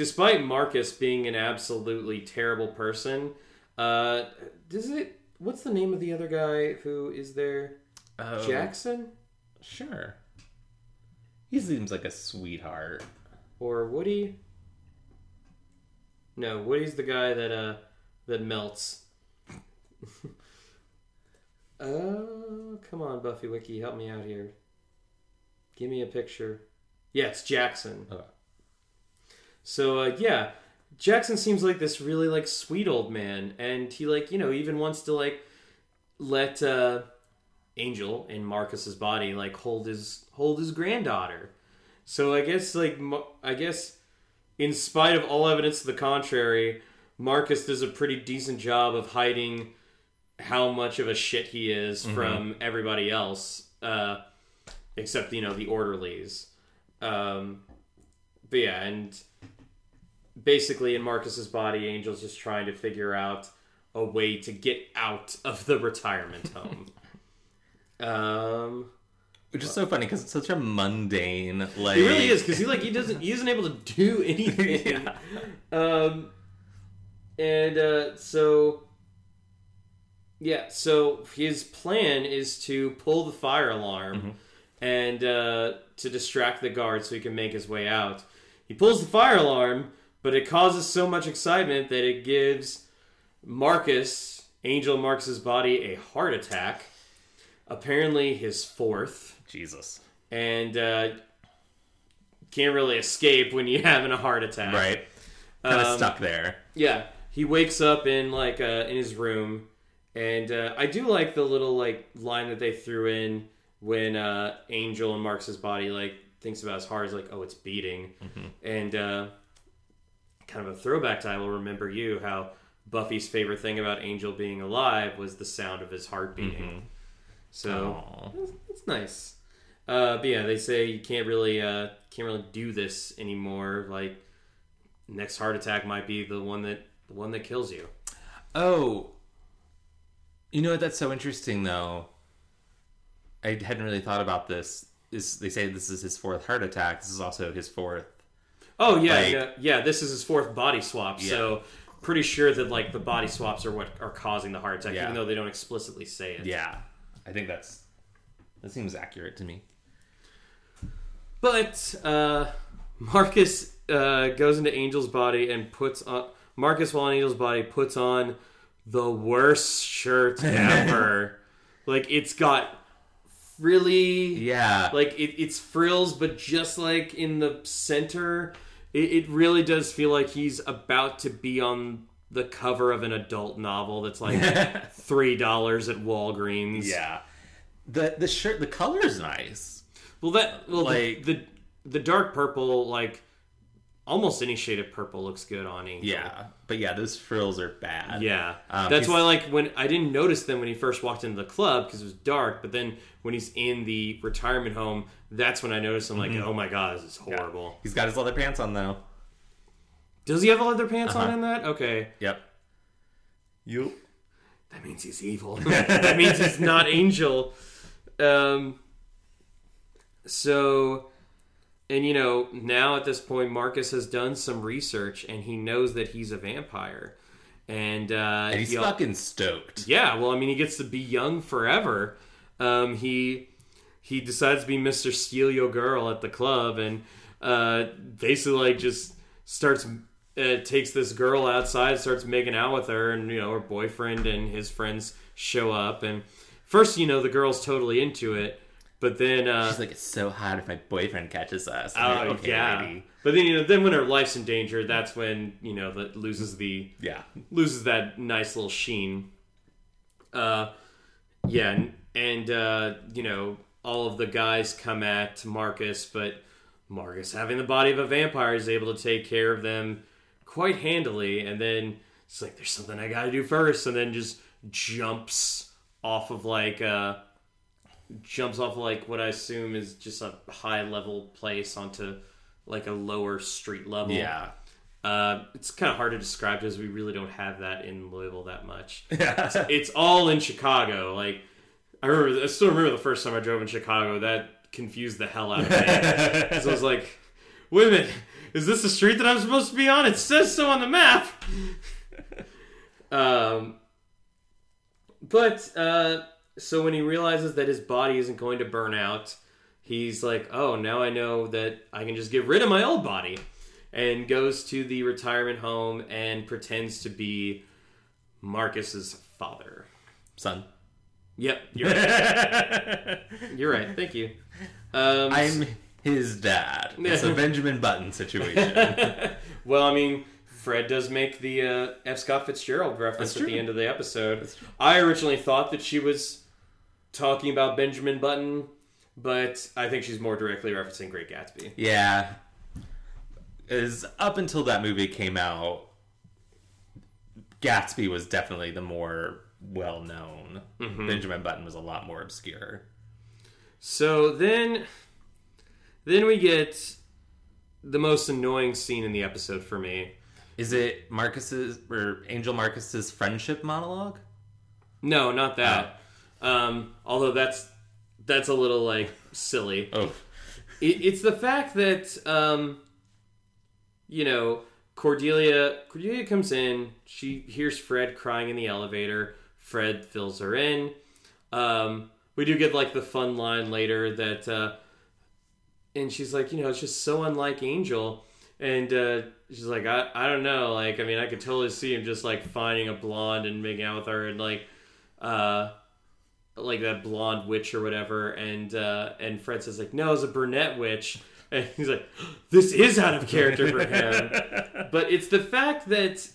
despite Marcus being an absolutely terrible person, uh, does it. What's the name of the other guy who is there? Oh, Jackson? Sure. He seems like a sweetheart. Or Woody? No, Woody's the guy that uh that melts. (laughs) Oh, come on, Buffy Wiki, help me out here. Give me a picture. Yeah, it's Jackson. Okay. So uh, yeah, Jackson seems like this really like sweet old man, and he like you know even wants to like let uh, Angel in Marcus's body like hold his hold his granddaughter. So I guess like I guess in spite of all evidence to the contrary, Marcus does a pretty decent job of hiding how much of a shit he is from everybody else, uh, except you know the orderlies. Um, but yeah, and basically in Marcus's body, Angel's just trying to figure out a way to get out of the retirement home. (laughs) um, Which is so funny because it's such a mundane, like. he really is because he like he doesn't he isn't able to do (laughs) anything. (laughs) Um, and uh, so yeah, so his plan is to pull the fire alarm and uh, to distract the guard so he can make his way out. He pulls the fire alarm, but it causes so much excitement that it gives Marcus, Angel Marcus's body, a heart attack. Apparently, his fourth Jesus. and uh, can't really escape when you're (laughs) having a heart attack. Right? Kind of Um, stuck there. Yeah, he wakes up in like uh, in his room, and uh, I do like the little like line that they threw in when uh, Angel and Marcus's body like thinks about his heart is like, oh, it's beating, and uh, kind of a throwback to I will remember you how Buffy's favorite thing about Angel being alive was the sound of his heart beating. So it's, it's nice. Uh, but yeah, they say you can't really uh, can't really do this anymore. Like next heart attack might be the one that the one that kills you. Oh, you know what? That's so interesting, though. I hadn't really thought about this. Is they say this is his fourth heart attack? This is also his fourth. Oh yeah, Like- yeah, yeah. This is his fourth body swap, so pretty sure that like the body swaps are what are causing the heart attack, Yeah. even though they don't explicitly say it. Yeah, I think that's that seems accurate to me. But uh, Marcus uh, goes into Angel's body and puts on Marcus while in Angel's body puts on the worst shirt (laughs) ever. like it's got really Yeah, like it, it's frills, but just like in the center, it, it really does feel like he's about to be on the cover of an adult novel that's like (laughs) three dollars at Walgreens. yeah. The the shirt, the color is nice. Well, that well Like- the, the the dark purple, like almost any shade of purple looks good on Angel. Yeah, but yeah, those frills are bad. Yeah, Um, that's why like when I didn't notice them when he first walked into the club because it was dark, but then when he's in the retirement home, that's when I noticed. I'm like, Mm-hmm. oh my god, this is horrible. He's got his leather pants on though. Does he have leather pants on Uh-huh. in that? Okay, Yep. You. that means he's evil. (laughs) that means he's not (laughs) Angel. Um. So, and you know, now at this point, Marcus has done some research and he knows that he's a vampire, and uh, And he's he fucking stoked. Yeah, well, I mean, he gets to be young forever. Um, he he decides to be Mister Steal Your Girl at the club, and uh, basically like just starts uh, takes this girl outside, starts making out with her, and you know her boyfriend and his friends show up, and first you know the girl's totally into it, but then uh, She's like, it's so hot if my boyfriend catches us. oh like, okay, yeah, lady. but then you know then when her life's in danger, that's when you know that loses the Yeah. loses that nice little sheen. Uh, yeah, and, and uh, you know all of the guys come at Marcus, but Marcus, having the body of a vampire, is able to take care of them quite handily. And then it's like, there's something I got to do first, and then just jumps off of like uh, jumps off like what I assume is just a high level place onto like a lower street level. Yeah. Uh, it's kind of hard to describe because we really don't have that in Louisville that much. (laughs) Yeah. It's all in Chicago. Like I remember, I still remember the first time I drove in Chicago. That confused the hell out of me. (laughs) so I was like, "Wait a minute, is this the street that I'm supposed to be on? It says so on the map." (laughs) um, but uh, so when he realizes that his body isn't going to burn out, he's like, "Oh, now I know that I can just get rid of my old body." And goes to the retirement home and pretends to be Marcus's father. Son. Yep, you're right. (laughs) you're right. Thank you. Um, I'm his dad. It's a (laughs) Benjamin Button situation. (laughs) well, I mean, Fred does make the uh, F. Scott Fitzgerald reference at the end of the episode. I originally thought that she was talking about Benjamin Button, but I think she's more directly referencing Great Gatsby. yeah. Is up until that movie came out, Gatsby was definitely the more well known. Mm-hmm. Benjamin Button was a lot more obscure. So then, then we get the most annoying scene in the episode for me. Is it Marcus's or Angel Marcus's friendship monologue? No, not that. Um, although that's that's a little like silly. Oh, It, it's the fact that um, you know Cordelia. Cordelia comes in. She hears Fred crying in the elevator. Fred fills her in. Um, we do get like the fun line later that, uh, and she's like, you know, it's just so unlike Angel. And uh, she's like, I, I don't know. Like, I mean, I could totally see him just like finding a blonde and making out with her and like, uh, like that blonde witch or whatever. And uh, and Fred says like, no, it's a brunette witch. (laughs) And he's like, this is out of character for him. (laughs) but it's the fact that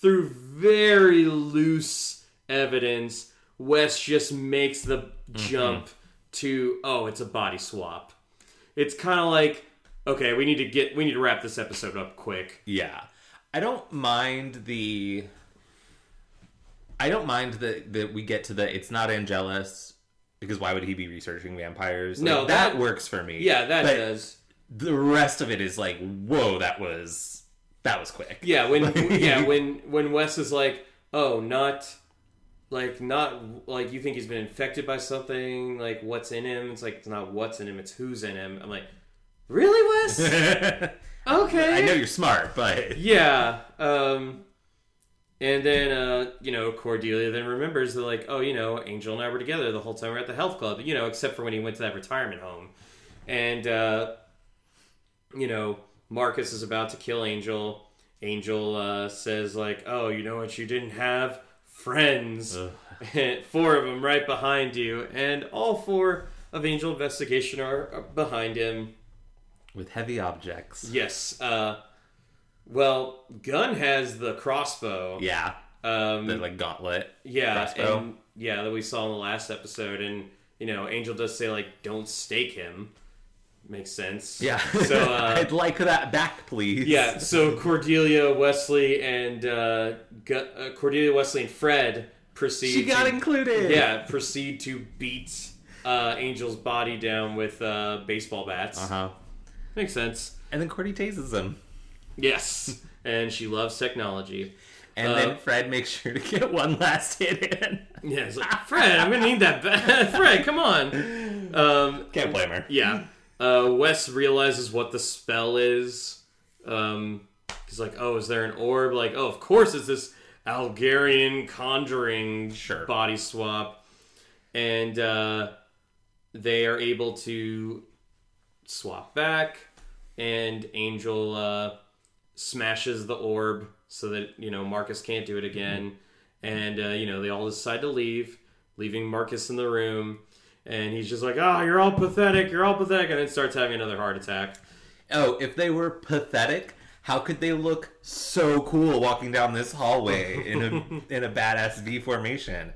through very loose evidence, Wes just makes the jump to oh, it's a body swap. It's kind of like okay, we need to get we need to wrap this episode up quick. yeah. I don't mind the. I don't mind that that we get to the. It's not Angelus because why would he be researching vampires? Like, No, that, that- works for me. Yeah, that But does. The rest of it is like, whoa, that was That was quick. Yeah, when (laughs) yeah when when Wes is like, oh, not like not like you think he's been infected by something. Like what's in him? It's like it's not what's in him. It's who's in him. I'm like, really, Wes? (laughs) okay. I know you're smart, but Yeah. Um, and then, uh, you know, Cordelia then remembers that, like, oh, you know, Angel and I were together the whole time we were at the health club, you know, except for when he went to that retirement home. And, uh, you know, Marcus is about to kill Angel. Angel uh, says, like, oh, you know what? You didn't have friends. (laughs) four of them right behind you. And all four of Angel Investigation are, are behind him. with heavy objects. Yes. Uh, well, Gunn has the crossbow. Yeah, Um, the like gauntlet. yeah, crossbow. and yeah, that we saw in the last episode, and you know, Angel does say like, "Don't stake him." Makes sense. Yeah. So (laughs) uh, I'd like that back, please. yeah, (laughs) so Cordelia, Wesley, and uh, Gu- uh, Cordelia, Wesley, and Fred proceed. she got to, included. Yeah, proceed to beat uh, Angel's body down with uh, baseball bats. Uh huh. Makes sense. And then Cordy tases him. Yes, (laughs) and she loves technology. And Uh, then Fred makes sure to get one last hit in. Yeah, it's like Fred, I'm gonna need that. Ba- (laughs) Fred, come on. Um, Can't blame her. yeah. Uh, Wes realizes what the spell is. Um, he's like, "Oh, is there an orb?" Like, "Oh, of course, it's this Algarian conjuring Sure. body swap," and uh, they are able to swap back, and Angel uh, smashes the orb so that you know Marcus can't do it again, and uh, you know they all decide to leave, leaving Marcus in the room, and he's just like, "Oh, you're all pathetic, you're all pathetic," and then starts having another heart attack. Oh, if they were pathetic, how could they look so cool walking down this hallway in a (laughs) in a badass V formation?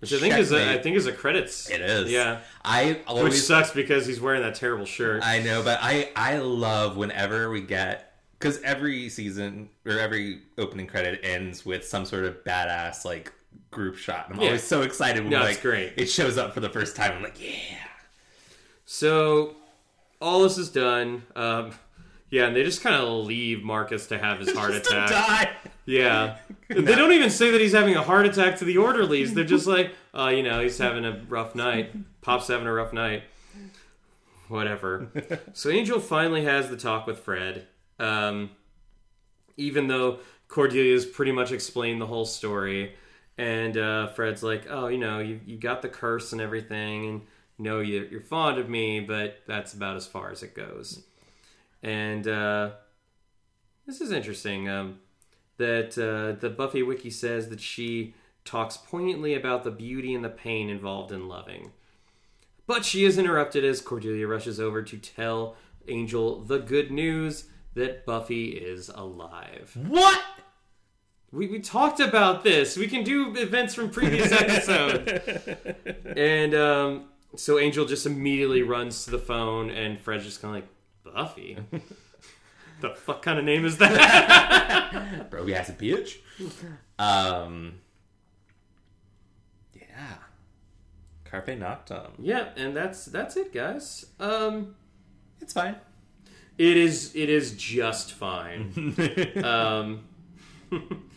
Which I think is a, I think is a credits. It is. Yeah. I Which always sucks because he's wearing that terrible shirt. I know, but I I love whenever we get because every season or every opening credit ends with some sort of badass like group shot. I'm Yeah. always so excited when No, like great. it shows up for the first time. I'm like, yeah. So all this is done. Um, yeah, and they just kind of leave Marcus to have his (laughs) heart attack. die. Yeah. (laughs) They don't even say that he's having a heart attack to the orderlies. They're just like, oh, you know, he's having a rough night. Pop's having a rough night. Whatever. (laughs) so Angel finally has the talk with Fred. Um, even though Cordelia's pretty much explained the whole story. And uh, Fred's like, oh, you know, you, you got the curse and everything. And, you know, you, you're fond of me, but that's about as far as it goes. And uh, this is interesting. Um, that uh, the Buffy wiki says that she talks poignantly about the beauty and the pain involved in loving. But she is interrupted as Cordelia rushes over to tell Angel the good news that Buffy is alive. What? We, we talked about this. We can do events from previous (laughs) episodes. and um, so Angel just immediately runs to the phone, and Fred's just kind of like, Buffy? the fuck kind of name is that? (laughs) Bro, ass bitch. Um. Yeah. Carpe Noctem. yeah, and that's that's it, guys. Um, It's fine. It is it is just fine. (laughs) um, (laughs)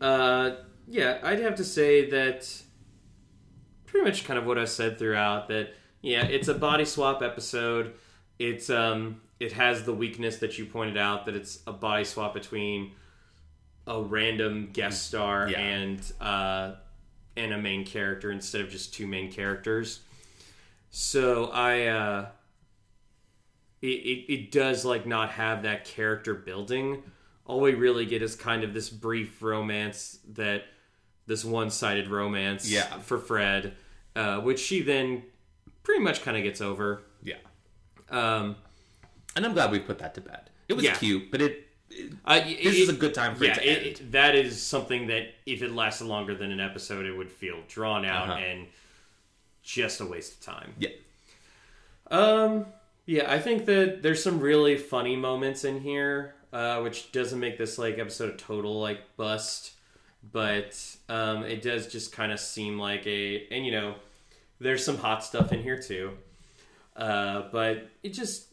uh, yeah, I'd have to say that pretty much kind of what I said throughout. That yeah, it's a body swap episode. It's um, it has the weakness that you pointed out that it's a body swap between a random guest star Yeah. and uh, and a main character instead of just two main characters. So I. Uh, it, it, it does like not have that character building. All we really get is kind of this brief romance that this one-sided romance Yeah. for Fred, uh, which she then pretty much kind of gets over. Yeah. Um, And I'm glad we put that to bed. It was Yeah. cute, but it. it I, this is a good time for yeah, it to it, end. it- that is something that if it lasted longer than an episode, it would feel drawn out Uh-huh. and just a waste of time. yeah. Um, yeah, I think that there's some really funny moments in here, uh, which doesn't make this like episode a total like bust, but um, it does just kind of seem like a, and you know, there's some hot stuff in here too, uh, but it just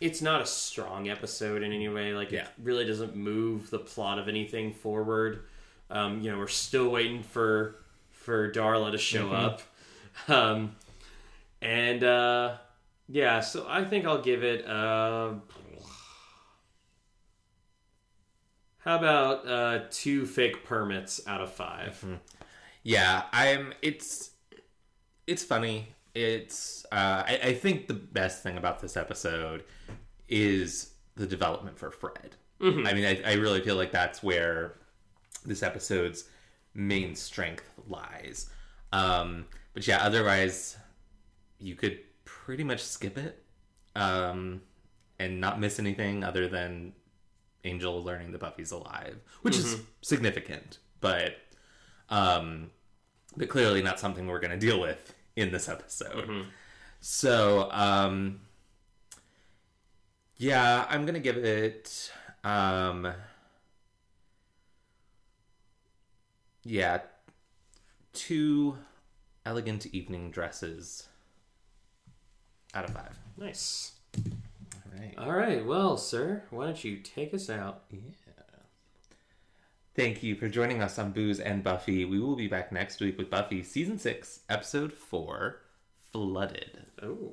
it's not a strong episode in any way. Like Yeah. it really doesn't move the plot of anything forward. Um, you know, we're still waiting for for Darla to show up. Um, and uh, yeah, so I think I'll give it. Uh, how about uh, two fake permits out of 5 Yeah, I'm. It's it's funny. It's. Uh, I, I think the best thing about this episode is the development for Fred. I mean, I, I really feel like that's where this episode's main strength lies. Um, but yeah, otherwise, you could pretty much skip it um, and not miss anything other than Angel learning that Buffy's alive, which is significant, but um, but clearly not something we're going to deal with in this episode. So, um, yeah, I'm going to give it, um, yeah, two elegant evening dresses out of five. Nice. All right. All right, well, sir, why don't you take us out? Yeah. Thank you for joining us on Booze and Buffy. We will be back next week with Buffy Season 6, Episode 4 Flooded. Oh.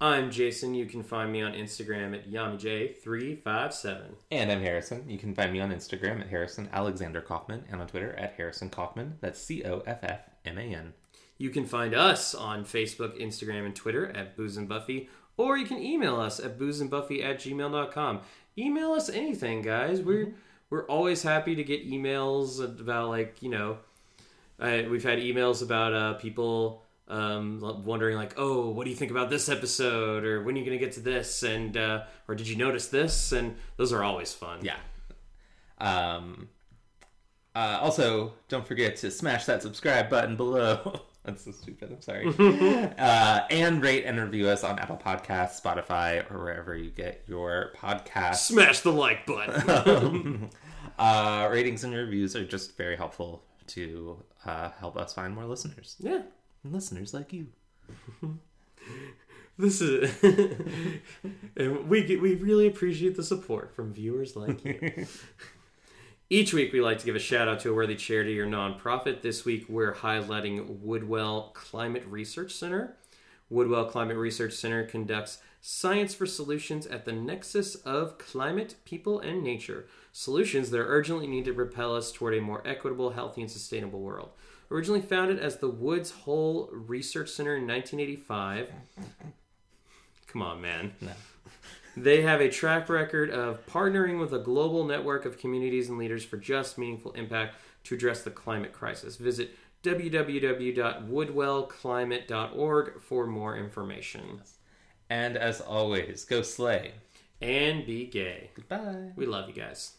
I'm Jason. You can find me on Instagram at YamiJ357. And I'm Harrison. You can find me on Instagram at Harrison Alexander Coffman and on Twitter at Harrison Coffman. That's C O F F M A N. You can find us on Facebook, Instagram, and Twitter at Booze and Buffy, or you can email us at boozeandbuffy at gmail.com. Email us anything, guys. We're we're always happy to get emails about like you know, uh, we've had emails about uh, people um, wondering like, oh, what do you think about this episode, or when are you going to get to this, and uh, or did you notice this? And those are always fun. Yeah. Um, uh, also, don't forget to smash that subscribe button below. (laughs) That's so stupid. I'm sorry. (laughs) uh, and rate and review us on Apple Podcasts, Spotify, or wherever you get your podcasts. Smash the like button. (laughs) uh, ratings and reviews are just very helpful to uh, help us find more listeners. yeah. And listeners like you. (laughs) This is, and we get, we really appreciate the support from viewers like you. Each week, we like to give a shout out to a worthy charity or nonprofit. This week, we're highlighting Woodwell Climate Research Center. Woodwell Climate Research Center conducts science for solutions at the nexus of climate, people, and nature. Solutions that are urgently needed to propel us toward a more equitable, healthy, and sustainable world. Originally founded as the Woods Hole Research Center in 1985. Come on, man. No. They have a track record of partnering with a global network of communities and leaders for just, meaningful impact to address the climate crisis. Visit www.woodwellclimate.org for more information. And as always, go slay. And be gay. Goodbye. We love you guys.